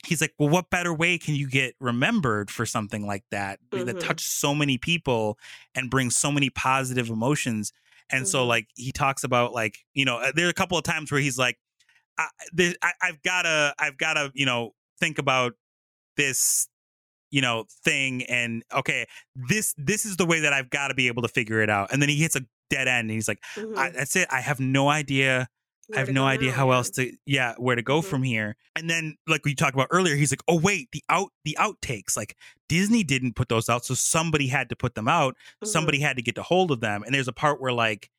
[SPEAKER 2] he's like well what better way can you get remembered for something like that that
[SPEAKER 1] Mhm.
[SPEAKER 2] touched so many people and brings so many positive emotions and so
[SPEAKER 1] Mhm.
[SPEAKER 2] like he talks about like you know uh, there are a couple of times where he's like I, there, I, I've gotta I've gotta you know think about this you know thing and okay this this is the way that I've got to be able to figure it out and then he hits a dead end and he's like
[SPEAKER 1] Mhm.
[SPEAKER 2] I, that's it I have no idea I have no idea how else to yeah where to go
[SPEAKER 1] Mhm.
[SPEAKER 2] from here. And then like we talked about earlier he's like oh wait the out the outtakes. Like Disney didn't put those out so somebody had to put them out.
[SPEAKER 1] Mhm.
[SPEAKER 2] somebody had to get a hold of them. And there's a part where like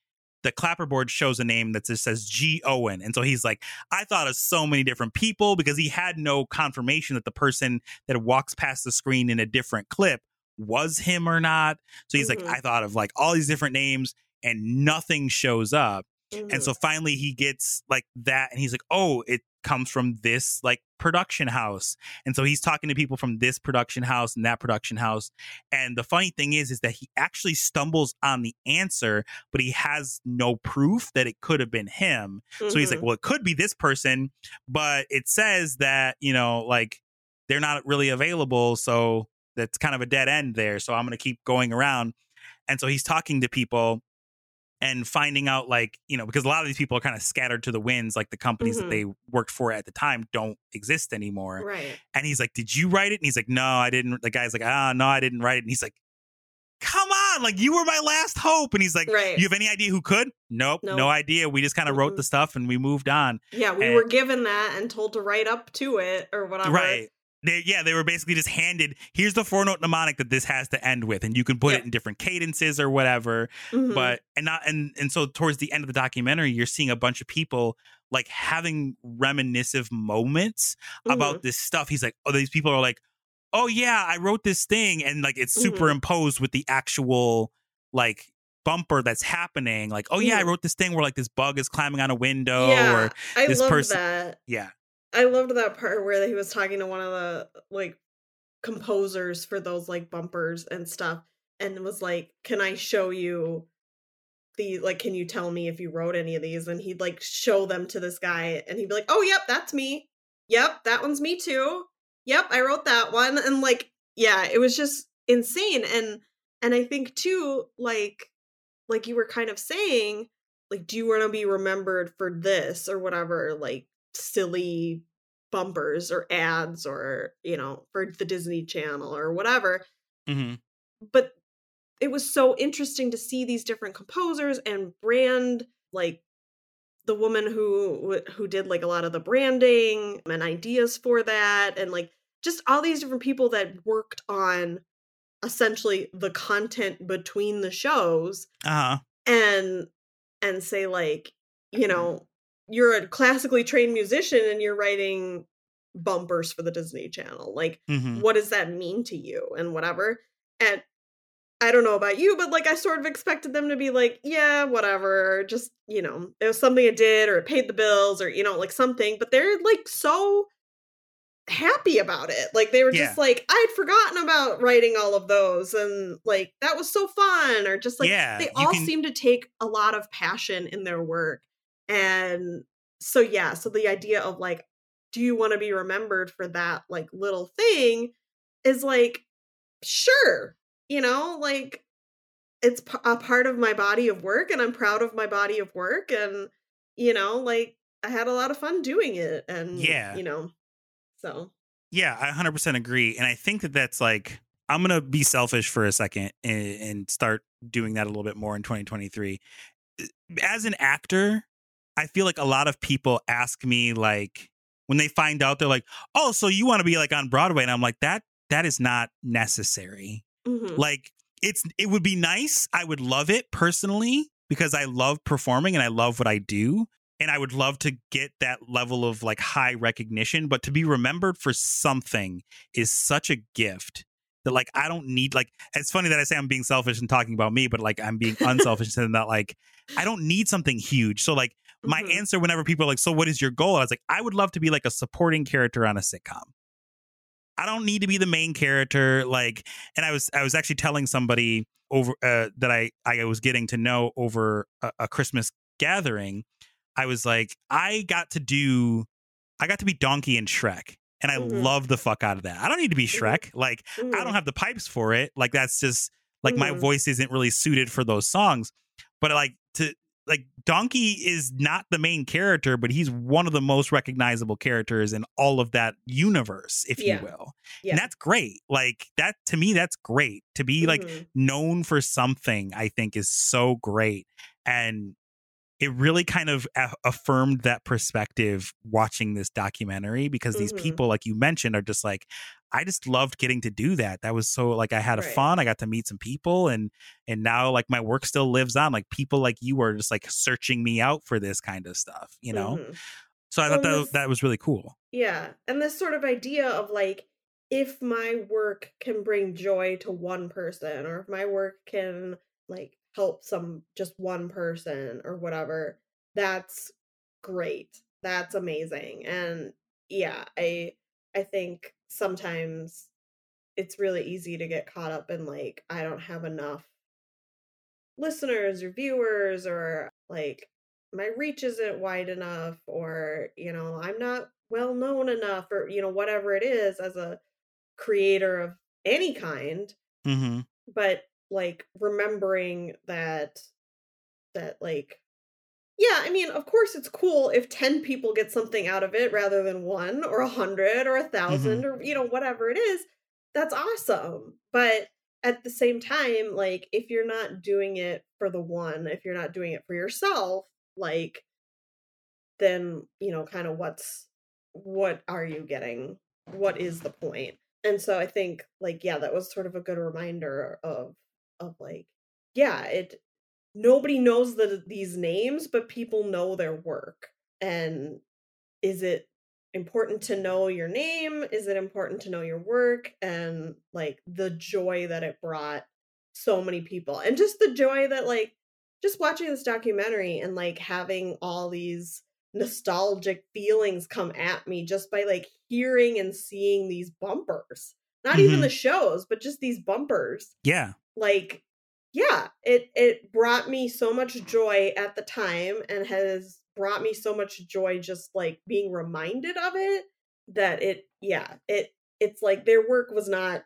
[SPEAKER 2] the clapperboard shows a name that just says G Owen and so he's like I thought of so many different people because he had no confirmation that the person that walks past the screen in a different clip was him or not. So he's
[SPEAKER 1] Mhm.
[SPEAKER 2] like I thought of like all these different names and nothing shows up and so finally he gets like that and he's like, oh, it comes from this like production house. And so he's talking to people from this production house and that production house. And the funny thing is, is that he actually stumbles on the answer, but he has no proof that it could have been him. So he's like,
[SPEAKER 1] Mhm.
[SPEAKER 2] well, it could be this person, but it says that, you know, like they're not really available. So that's kind of a dead end there. So I'm going to keep going around. And so he's talking to people and finding out like you know because a lot of these people are kind of scattered to the winds like the companies
[SPEAKER 1] Mhm.
[SPEAKER 2] that they worked for at the time don't exist anymore
[SPEAKER 1] right.
[SPEAKER 2] and he's like did you write it and he's like no i didn't the guy's like ah no i didn't write it and he's like come on like you were my last hope and he's like
[SPEAKER 1] Right.
[SPEAKER 2] you have any idea who could nope,
[SPEAKER 1] Nope.
[SPEAKER 2] no idea we just kind of wrote the stuff and we moved on
[SPEAKER 1] Yeah, we
[SPEAKER 2] and-
[SPEAKER 1] were given that and told to write up to it or whatever.
[SPEAKER 2] right they, yeah, they were basically just handed. Here's the four note mnemonic that this has to end with, and you can put
[SPEAKER 1] Yep.
[SPEAKER 2] it in different cadences or whatever.
[SPEAKER 1] Mhm.
[SPEAKER 2] but and not and and so towards the end of the documentary you're seeing a bunch of people like having reminiscive moments
[SPEAKER 1] Mhm.
[SPEAKER 2] about this stuff he's like oh these people are like oh yeah i wrote this thing and like it's
[SPEAKER 1] Mhm.
[SPEAKER 2] superimposed with the actual like bumper that's happening like oh yeah i
[SPEAKER 1] Mhm.
[SPEAKER 2] wrote this thing where like this bug is climbing on a window
[SPEAKER 1] yeah,
[SPEAKER 2] or
[SPEAKER 1] I
[SPEAKER 2] this person-
[SPEAKER 1] that.
[SPEAKER 2] yeah
[SPEAKER 1] I loved that part where he was talking to one of the like composers for those like bumpers and stuff and was like, "Can I show you the like can you tell me if you wrote any of these?" And he'd like show them to this guy and he'd be like, "Oh, yep, that's me. Yep, that one's me too. Yep, I wrote that one." And like, yeah, it was just insane and and I think too like like you were kind of saying like do you want to be remembered for this or whatever like silly bumpers or ads or you know for the Disney Channel or whatever
[SPEAKER 2] hmm
[SPEAKER 1] but it was so interesting to see these different composers and brand like the woman who who did like a lot of the branding and ideas for that and like just all these different people that worked on essentially the content between the shows
[SPEAKER 2] Uh-huh.
[SPEAKER 1] and and say like you know you're a classically trained musician and you're writing bumpers for the Disney Channel like
[SPEAKER 2] hmm
[SPEAKER 1] what does that mean to you and whatever? And i don't know about you but like i sort of expected them to be like yeah whatever just you know it was something it did or it paid the bills or you know like something but they're like so happy about it like they were just like i'd forgotten about writing all of those and like that was so fun or just like
[SPEAKER 2] Yeah,
[SPEAKER 1] they all
[SPEAKER 2] can-
[SPEAKER 1] seem to take a lot of passion in their work and so yeah so the idea of like do you want to be remembered for that like little thing is like sure you know like it's a part of my body of work and i'm proud of my body of work and you know like i had a lot of fun doing it and
[SPEAKER 2] Yeah.
[SPEAKER 1] you know so
[SPEAKER 2] Yeah, I 100% agree. And I think that that's like, I'm going to be selfish for a second and, and start doing that a little bit more in 2023. As an actor, I feel like a lot of people ask me, like, when they find out, they're like, oh, so you want to be like on Broadway. And I'm like, that, that is not necessary.
[SPEAKER 1] mhm.
[SPEAKER 2] Like, it's, it would be nice. I would love it personally because I love performing and I love what I do and I would love to get that level of like high recognition, but to be remembered for something is such a gift that like I don't need like it's funny that I say I'm being selfish and talking about me, but like I'm being [laughs] unselfish and that like I don't need something huge. So like my
[SPEAKER 1] Mhm.
[SPEAKER 2] answer whenever people are like, so what is your goal? I was like, I would love to be like a supporting character on a sitcom. I don't need to be the main character. Like, and I was I was actually telling somebody over uh, that I I was getting to know over a, a Christmas gathering. I was like, I got to do, I got to be Donkey and Shrek, and I
[SPEAKER 1] Mhm.
[SPEAKER 2] love the fuck out of that. I don't need to be
[SPEAKER 1] Mhm.
[SPEAKER 2] Shrek. Like, I
[SPEAKER 1] Mhm.
[SPEAKER 2] don't have the pipes for it. Like, that's just like my
[SPEAKER 1] Mhm.
[SPEAKER 2] voice isn't really suited for those songs. But like to like Donkey is not the main character, but he's one of the most recognizable characters in all of that universe, if
[SPEAKER 1] Yeah.
[SPEAKER 2] you will.
[SPEAKER 1] Yeah.
[SPEAKER 2] And that's great. Like that to me, that's great. To be like
[SPEAKER 1] Mhm.
[SPEAKER 2] known for something, I think is so great. And it really kind of a- affirmed that perspective watching this documentary because these
[SPEAKER 1] Mhm.
[SPEAKER 2] people, like you mentioned, are just like, I just loved getting to do that. That was so like I had a
[SPEAKER 1] Right.
[SPEAKER 2] fun. I got to meet some people and and now like my work still lives on. Like people like you are just like searching me out for this kind of stuff, you know?
[SPEAKER 1] Mhm.
[SPEAKER 2] So I
[SPEAKER 1] Well,
[SPEAKER 2] thought that
[SPEAKER 1] this-
[SPEAKER 2] that was really cool.
[SPEAKER 1] Yeah. And this sort of idea of like, if my work can bring joy to one person, or if my work can like help some just one person or whatever, that's great. That's amazing. And yeah, I I think sometimes it's really easy to get caught up in like, I don't have enough listeners or viewers or like my reach isn't wide enough or you know i'm not well known enough or you know whatever it is as a creator of any kind
[SPEAKER 2] hmm
[SPEAKER 1] but like remembering that that like yeah i mean of course it's cool if 10 people get something out of it rather than one or a hundred or a 1000 mm-hmm. or you know whatever it is that's awesome but at the same time like if you're not doing it for the one if you're not doing it for yourself like then you know kind of what's what are you getting? What is the point? And so i think like yeah that was sort of a good reminder of of like yeah it nobody knows the these names but people know their work and is it important to know your name? Is it important to know your work? And like the joy that it brought so many people and just the joy that like just watching this documentary and like having all these nostalgic feelings come at me just by like hearing and seeing these bumpers not even
[SPEAKER 2] Mhm.
[SPEAKER 1] the shows but just these bumpers
[SPEAKER 2] Yeah.
[SPEAKER 1] like yeah it it brought me so much joy at the time and has brought me so much joy just like being reminded of it that it yeah it it's like their work was not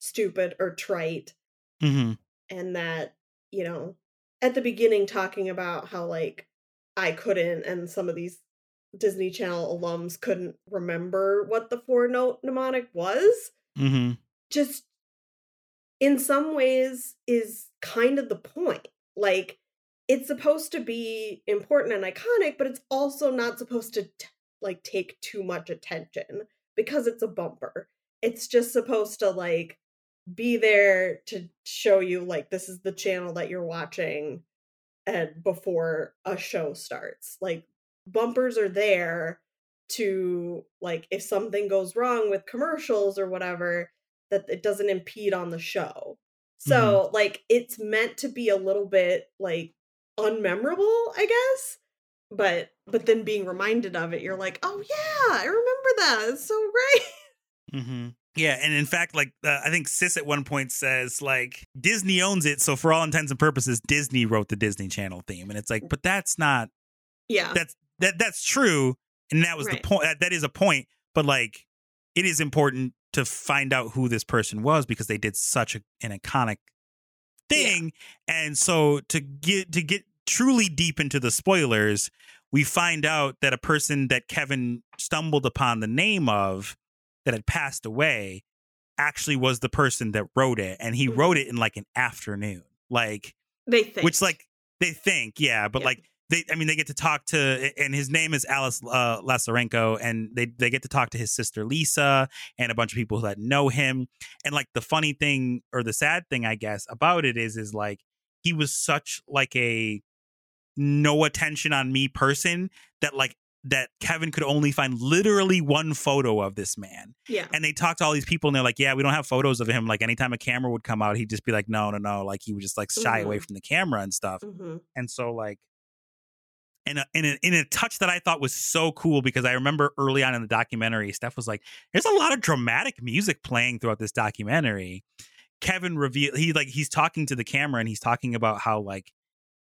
[SPEAKER 1] stupid or trite
[SPEAKER 2] hmm
[SPEAKER 1] and that you know at the beginning talking about how like I couldn't and some of these Disney Channel alums couldn't remember what the four note mnemonic was.
[SPEAKER 2] Mm-hmm.
[SPEAKER 1] Just in some ways is kind of the point. Like it's supposed to be important and iconic, but it's also not supposed to t- like take too much attention because it's a bumper. It's just supposed to like be there to show you like this is the channel that you're watching and before a show starts. Like bumpers are there to like if something goes wrong with commercials or whatever that it doesn't impede on the show. So mm-hmm. like it's meant to be a little bit like unmemorable, I guess. But but then being reminded of it, you're like, oh yeah, I remember that. It's so great.
[SPEAKER 2] Mm-hmm. Yeah, and in fact, like uh, I think Sis at one point says, like Disney owns it, so for all intents and purposes, Disney wrote the Disney Channel theme, and it's like, but that's not.
[SPEAKER 1] Yeah,
[SPEAKER 2] that's that that's true, and that was right. the point. That, that is a point, but like, it is important to find out who this person was because they did such a, an iconic thing, yeah. and so to get to get truly deep into the spoilers, we find out that a person that Kevin stumbled upon the name of that had passed away actually was the person that wrote it and he mm-hmm. wrote it in like an afternoon like
[SPEAKER 1] they think
[SPEAKER 2] which like they think yeah but yeah. like they i mean they get to talk to and his name is alice uh, lazarenko and they they get to talk to his sister lisa and a bunch of people that know him and like the funny thing or the sad thing i guess about it is is like he was such like a no attention on me person that like that Kevin could only find literally one photo of this man.
[SPEAKER 1] Yeah.
[SPEAKER 2] And they talked to all these people and they're like, yeah, we don't have photos of him. Like anytime a camera would come out, he'd just be like, no, no, no. Like he would just like shy mm-hmm. away from the camera and stuff. Mm-hmm. And so like, in a, in a in a touch that I thought was so cool because I remember early on in the documentary, Steph was like, "There's a lot of dramatic music playing throughout this documentary." Kevin reveal he like he's talking to the camera and he's talking about how like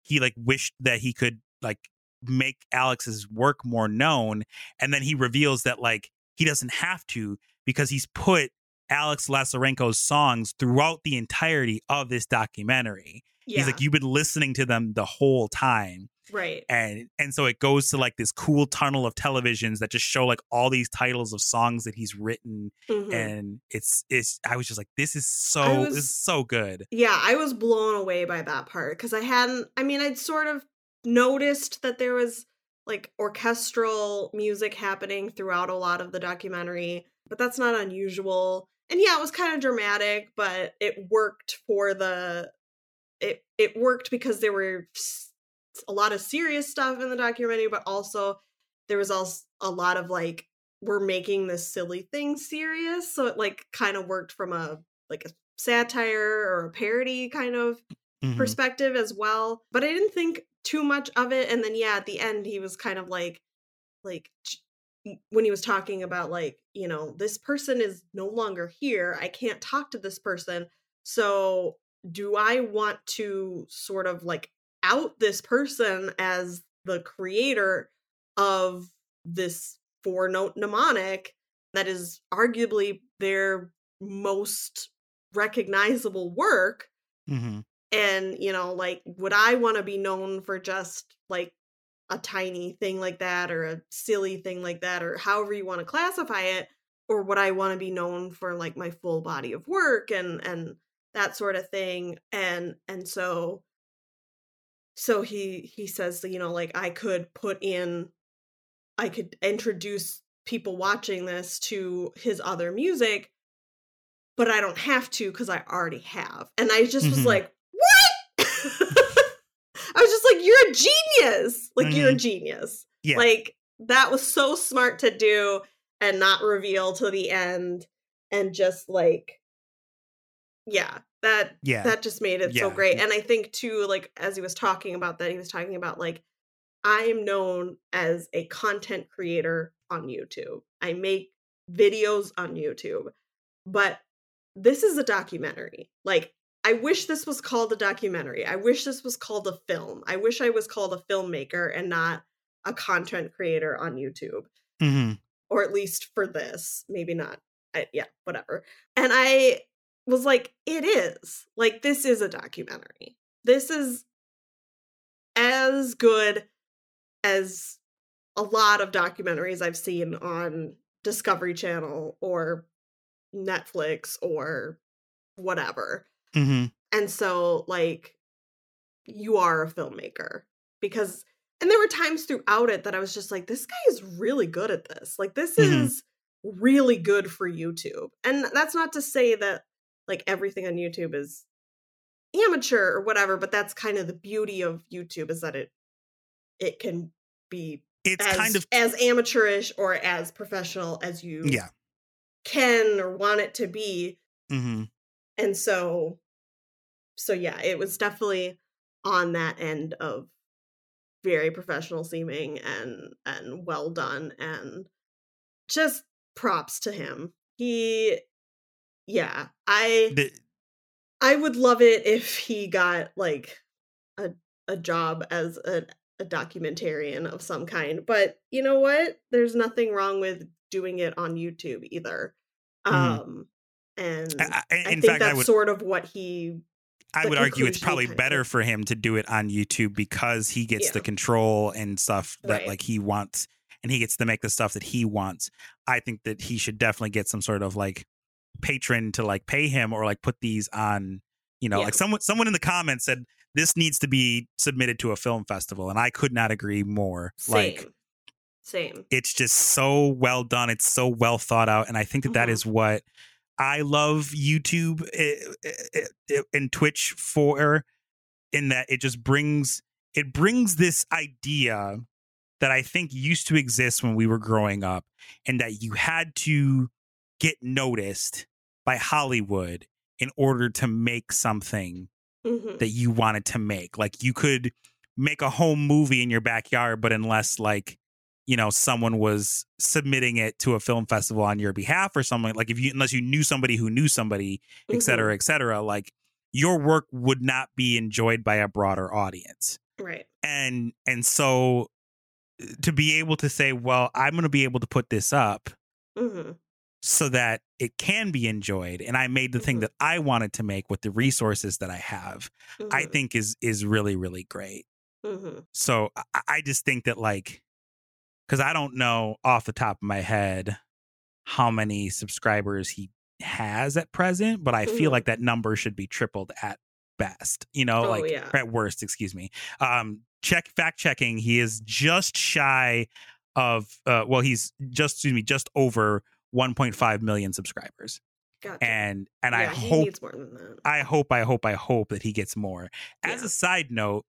[SPEAKER 2] he like wished that he could like make Alex's work more known. And then he reveals that like he doesn't have to because he's put Alex Lazarenko's songs throughout the entirety of this documentary. Yeah. He's like, you've been listening to them the whole time.
[SPEAKER 1] Right.
[SPEAKER 2] And and so it goes to like this cool tunnel of televisions that just show like all these titles of songs that he's written. Mm-hmm. And it's it's I was just like, this is so was, this is so good.
[SPEAKER 1] Yeah, I was blown away by that part because I hadn't I mean, I'd sort of noticed that there was like orchestral music happening throughout a lot of the documentary, but that's not unusual. And yeah, it was kind of dramatic, but it worked for the it it worked because there were a lot of serious stuff in the documentary, but also there was also a lot of like we're making this silly thing serious, so it like kind of worked from a like a satire or a parody kind of mm-hmm. perspective as well. But I didn't think too much of it and then yeah at the end he was kind of like like when he was talking about like you know this person is no longer here i can't talk to this person so do i want to sort of like out this person as the creator of this four note mnemonic that is arguably their most recognizable work. Mm-hmm. And you know like would i want to be known for just like a tiny thing like that or a silly thing like that or however you want to classify it or would i want to be known for like my full body of work and and that sort of thing? And and so so he he says you know like i could put in i could introduce people watching this to his other music but i don't have to because i already have and i just was mm-hmm. like [laughs] I was just like, you're a genius. Like, mm-hmm. you're a mm-hmm. genius. Yeah. Like, that was so smart to do and not reveal to the end. And just like, yeah, that, yeah. that just made it yeah. so great. And I think, too, like, as he was talking about that, he was talking about, like, I am known as a content creator on YouTube. I make videos on YouTube, but this is a documentary. Like, I wish this was called a documentary. I wish this was called a film. I wish I was called a filmmaker and not a content creator on YouTube. Mm-hmm. Or at least for this. Maybe not. I, yeah, whatever. And I was like, it is. Like, this is a documentary. This is as good as a lot of documentaries I've seen on Discovery Channel or Netflix or whatever.
[SPEAKER 2] hmm
[SPEAKER 1] And so, like, you are a filmmaker because, and there were times throughout it that I was just like, this guy is really good at this. Like, this
[SPEAKER 2] Mhm.
[SPEAKER 1] is really good for YouTube. And that's not to say that, like, everything on YouTube is amateur or whatever, but that's kind of the beauty of YouTube is that it, it can be
[SPEAKER 2] It's
[SPEAKER 1] as,
[SPEAKER 2] kind of
[SPEAKER 1] as amateurish or as professional as you
[SPEAKER 2] yeah.
[SPEAKER 1] can or want it to be.
[SPEAKER 2] Hmm
[SPEAKER 1] and so so yeah it was definitely on that end of very professional seeming and and well done and just props to him. He yeah i
[SPEAKER 2] The,
[SPEAKER 1] i would love it if he got like a a job as a, a documentarian of some kind but you know what there's nothing wrong with doing it on youtube either
[SPEAKER 2] Mhm.
[SPEAKER 1] um and
[SPEAKER 2] I, I-
[SPEAKER 1] I think
[SPEAKER 2] fact,
[SPEAKER 1] that's
[SPEAKER 2] would
[SPEAKER 1] sort of what he
[SPEAKER 2] I would argue it's probably better for him to do it on YouTube because he gets the control and stuff that
[SPEAKER 1] Right.
[SPEAKER 2] like he wants and he gets to make the stuff that he wants. I think that he should definitely get some sort of like patron to like pay him or like put these on, you know,
[SPEAKER 1] Yeah.
[SPEAKER 2] like someone someone in the comments said this needs to be submitted to a film festival and I could not agree more.
[SPEAKER 1] same
[SPEAKER 2] Like
[SPEAKER 1] same
[SPEAKER 2] it's just so well done it's so well thought out and i think that that
[SPEAKER 1] Mhm.
[SPEAKER 2] is what i love youtube eh, eh, eh, and twitch for in that it just brings it brings this idea that i think used to exist when we were growing up and that you had to get noticed by hollywood in order to make something
[SPEAKER 1] Mhm.
[SPEAKER 2] that you wanted to make. Like you could make a home movie in your backyard, but unless like you know someone was submitting it to a film festival on your behalf or something like if you unless you knew somebody who knew somebody et cetera et cetera like your work would not be enjoyed by a broader audience
[SPEAKER 1] right
[SPEAKER 2] and and so uh, to be able to say well i'm going to be able to put this up
[SPEAKER 1] hmm
[SPEAKER 2] so that it can be enjoyed and i made the thing
[SPEAKER 1] Mhm.
[SPEAKER 2] that i wanted to make with the resources that i have i think is is really really great
[SPEAKER 1] hmm
[SPEAKER 2] so i, I just think that like because i don't know off the top of my head how many subscribers he has at present but i feel
[SPEAKER 1] Mhm.
[SPEAKER 2] like that number should be tripled at best you know
[SPEAKER 1] Oh,
[SPEAKER 2] like
[SPEAKER 1] yeah.
[SPEAKER 2] at worst excuse me um check fact checking he is just shy of uh well he's just excuse me just over 1.5 million subscribers
[SPEAKER 1] gotcha.
[SPEAKER 2] and and i
[SPEAKER 1] yeah, he
[SPEAKER 2] hope
[SPEAKER 1] needs more than that
[SPEAKER 2] I hope, I hope, I hope that he gets more. As
[SPEAKER 1] Yeah.
[SPEAKER 2] a side note,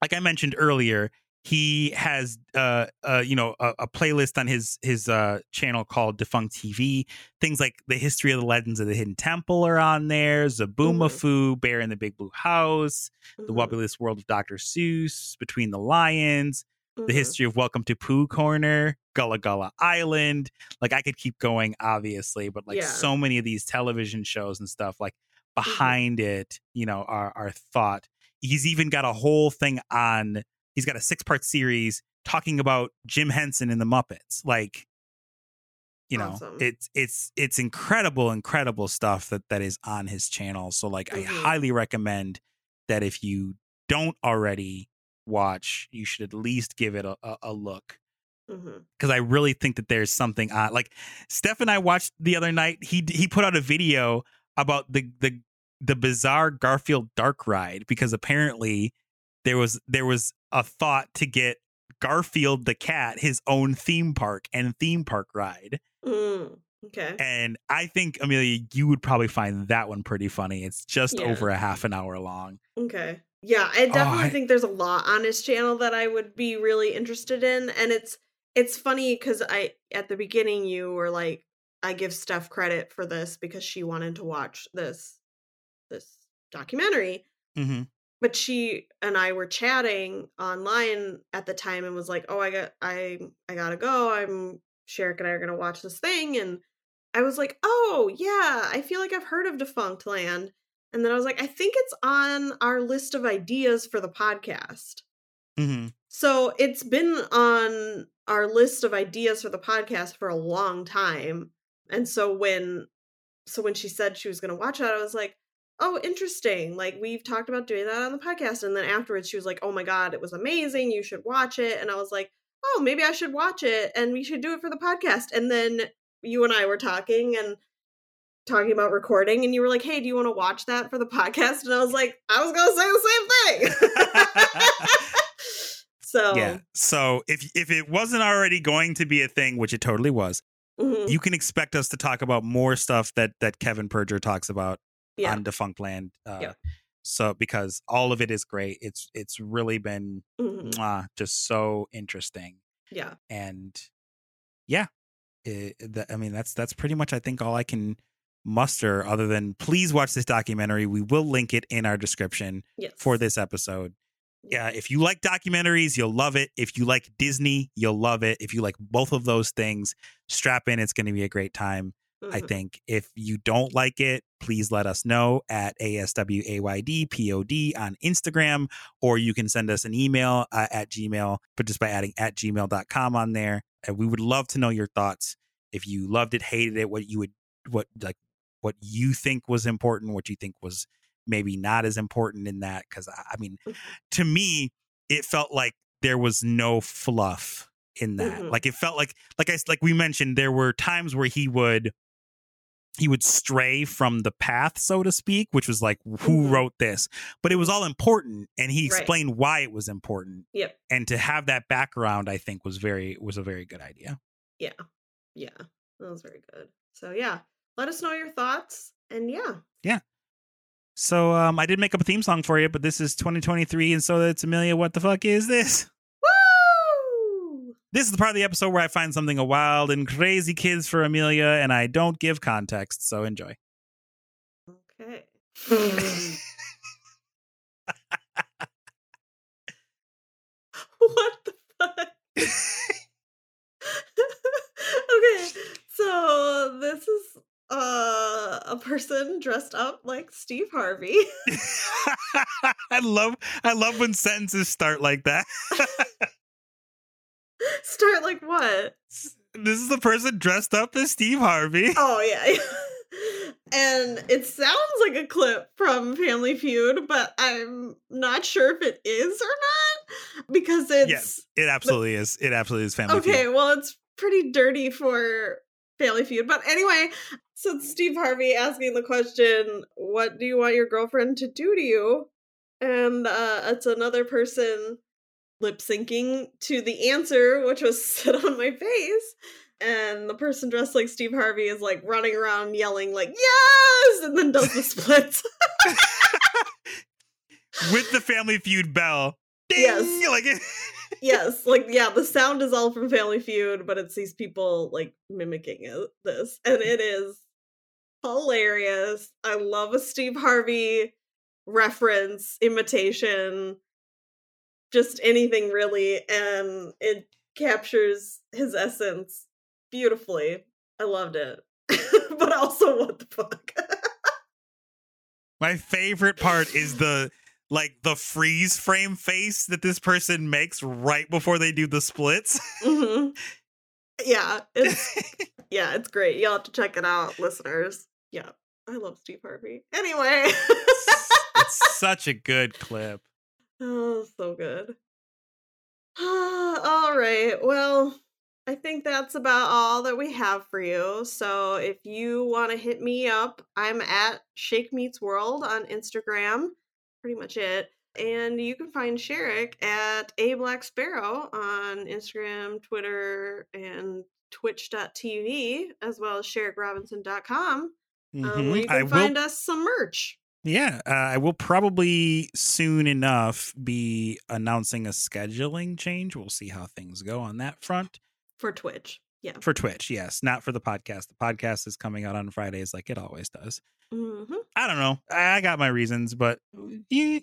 [SPEAKER 2] like I mentioned earlier, he has uh uh you know a, a playlist on his his uh channel called Defunct TV. Things like the history of the legends of the Hidden Temple are on there. Zoboomafoo, Bear in the Big Blue House, The
[SPEAKER 1] Mhm,
[SPEAKER 2] Wubbulous World of Dr. Seuss, Between the Lions, the
[SPEAKER 1] mhm.
[SPEAKER 2] history of Welcome to Pooh Corner, Gullah Gullah Island. Like I could keep going, obviously, but like
[SPEAKER 1] Yeah.
[SPEAKER 2] so many of these television shows and stuff, like
[SPEAKER 1] Mm-hmm.
[SPEAKER 2] behind it, you know, are are thought. He's even got a whole thing on. He's got a six part series talking about Jim Henson and the Muppets. Like, you know,
[SPEAKER 1] Awesome.
[SPEAKER 2] it's it's it's incredible, incredible stuff that that is on his channel. So like, I
[SPEAKER 1] Mhm.
[SPEAKER 2] highly recommend that if you don't already watch, you should at least give it a, a, a look because I really think that there's something on. Like Steph and I watched the other night. He he put out a video about the the the bizarre Garfield Dark ride because apparently there was there was a thought to get Garfield the cat his own theme park and theme park ride.
[SPEAKER 1] Mm, okay
[SPEAKER 2] And I think Amelia, you would probably find that one pretty funny. It's just
[SPEAKER 1] Yeah.
[SPEAKER 2] over a half an hour long.
[SPEAKER 1] Okay. Yeah, I definitely
[SPEAKER 2] I-
[SPEAKER 1] think there's a lot on his channel that I would be really interested in and it's it's funny cuz I at the beginning you were like I give Steph credit for this because she wanted to watch this this documentary,
[SPEAKER 2] hmm
[SPEAKER 1] but she and I were chatting online at the time and was like, "Oh, I got I I got to go. I'm Sherrick and I are going to watch this thing." And I was like, "Oh, yeah, I feel like I've heard of Defunctland." And then I was like, "I think it's on our list of ideas for the podcast."
[SPEAKER 2] hmm
[SPEAKER 1] So, it's been on our list of ideas for the podcast for a long time. And so when so when she said she was going to watch it, I was like, oh, interesting. Like we've talked about doing that on the podcast. And then afterwards she was like, oh my God, it was amazing. You should watch it. And I was like, oh, maybe I should watch it and we should do it for the podcast. And then you and I were talking and talking about recording and you were like, hey, do you want to watch that for the podcast? And I was like, I was going to say the same thing. [laughs] so
[SPEAKER 2] Yeah. So if if it wasn't already going to be a thing, which it totally was,
[SPEAKER 1] mhm,
[SPEAKER 2] you can expect us to talk about more stuff that that Kevin Perjurer talks about
[SPEAKER 1] yeah.
[SPEAKER 2] on Defunctland. Uh,
[SPEAKER 1] Yeah.
[SPEAKER 2] So because all of it is great, it's it's really been
[SPEAKER 1] mhm,
[SPEAKER 2] mwah, just so interesting,
[SPEAKER 1] yeah.
[SPEAKER 2] and yeah, it, the, I mean that's that's pretty much I think all I can muster. Other than please watch this documentary. We will link it in our description
[SPEAKER 1] Yes.
[SPEAKER 2] for this episode. Yeah, if you like documentaries, you'll love it. If you like Disney, you'll love it. If you like both of those things, strap in. It's going to be a great time. I
[SPEAKER 1] Mhm.
[SPEAKER 2] think if you don't like it, please let us know at ASWAYDPOD on Instagram, or you can send us an email uh, at Gmail, but just by adding at gmail.com on there. And we would love to know your thoughts. If you loved it, hated it, what you would, what like, what you think was important, what you think was maybe not as important in that. Cause I mean,
[SPEAKER 1] Mhm.
[SPEAKER 2] to me, it felt like there was no fluff in that.
[SPEAKER 1] Mhm.
[SPEAKER 2] Like it felt like, like I, like we mentioned, there were times where he would, he would stray from the path, so to speak, which was like, who
[SPEAKER 1] Mhm.
[SPEAKER 2] wrote this? But it was all important, and he
[SPEAKER 1] Right.
[SPEAKER 2] explained why it was important.
[SPEAKER 1] Yep.
[SPEAKER 2] And to have that background, I think was very was a very good idea.
[SPEAKER 1] Yeah. Yeah. That was very good. So yeah. Let us know your thoughts. And yeah. Yeah.
[SPEAKER 2] So um, I did make up a theme song for you, but this is 2023, and so that's Amelia. What the fuck is this?
[SPEAKER 1] Woo!
[SPEAKER 2] This is the part of the episode where I find something a wild and crazy kids for Amelia, and I don't give context. So enjoy.
[SPEAKER 1] Okay. [laughs] [laughs] what the fuck? [laughs] okay, so this is uh, a person dressed up like Steve Harvey. [laughs]
[SPEAKER 2] I love I love when sentences start like that. [laughs] [laughs]
[SPEAKER 1] Start like what?
[SPEAKER 2] This is the person dressed up as Steve Harvey.
[SPEAKER 1] Oh yeah. and it sounds like a clip from Family Feud, but I'm not sure if it is or not because it's
[SPEAKER 2] Yes, it absolutely is. It absolutely is family.
[SPEAKER 1] okay.
[SPEAKER 2] Feud.
[SPEAKER 1] Well, it's pretty dirty for Family Feud, but anyway, so it's Steve Harvey asking the question, "What do you want your girlfriend to do to you?" And uh, it's another person lip syncing to the answer, which was [laughs] "Sit on my face." And the person dressed like Steve Harvey is like running around yelling like "Yes!" and then does the [laughs] splits.
[SPEAKER 2] With the Family Feud bell. Ding!
[SPEAKER 1] Yes.
[SPEAKER 2] Like [laughs]
[SPEAKER 1] yes, like yeah, the sound is all from Family Feud, but it's these people like mimicking it, this, and it is hilarious. I love a Steve Harvey reference, imitation, just anything really, and it captures his essence beautifully. I loved it, [laughs] but also what the fuck.
[SPEAKER 2] My favorite part is the like the freeze frame face that this person makes right before they do the splits.
[SPEAKER 1] hmm Yeah, [laughs] it's yeah, it's great. You'll have to check it out, listeners. Yeah, I love Steve Harvey. Anyway,
[SPEAKER 2] it's [laughs] such a good clip.
[SPEAKER 1] oh, so good. [sighs] all right. Well, I think that's about all that we have for you. So if you want to hit me up, I'm at Shake Meets World on Instagram. Pretty much it. And you can find Sherrick at A Black Sparrow on Instagram, Twitter, and twitch.tv, as well as sherrickrobinson.com, um,
[SPEAKER 2] Mhm.
[SPEAKER 1] you
[SPEAKER 2] I
[SPEAKER 1] can
[SPEAKER 2] will
[SPEAKER 1] find us some merch.
[SPEAKER 2] Yeah, uh, I will probably soon enough be announcing a scheduling change. We'll see how things go on that front
[SPEAKER 1] For Twitch. Yeah.
[SPEAKER 2] for Twitch. Yes, not for the podcast. The podcast is coming out on Fridays like it always does.
[SPEAKER 1] hmm
[SPEAKER 2] I don't know. I I got my reasons, but you,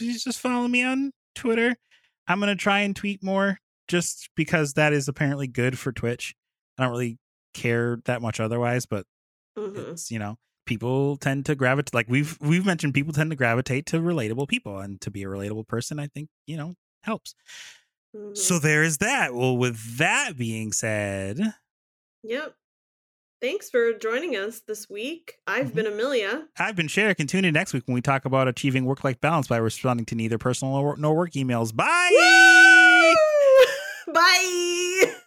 [SPEAKER 2] you just follow me on Twitter. I'm gonna try and tweet more, just because that is apparently good for Twitch. I don't really care that much otherwise, but
[SPEAKER 1] hmm
[SPEAKER 2] it's you know people tend to gravitate like we've we've mentioned people tend to gravitate to relatable people and to be a relatable person i think you know helps
[SPEAKER 1] hmm
[SPEAKER 2] so there is that well with that being said
[SPEAKER 1] Yep. Thanks for joining us this week. I've
[SPEAKER 2] Mhm.
[SPEAKER 1] been Amelia.
[SPEAKER 2] I've been Sherrick, and tune in next week when we talk about achieving work life balance by responding to neither personal nor nor work emails. Bye.
[SPEAKER 1] Woo! [laughs] Bye. [laughs]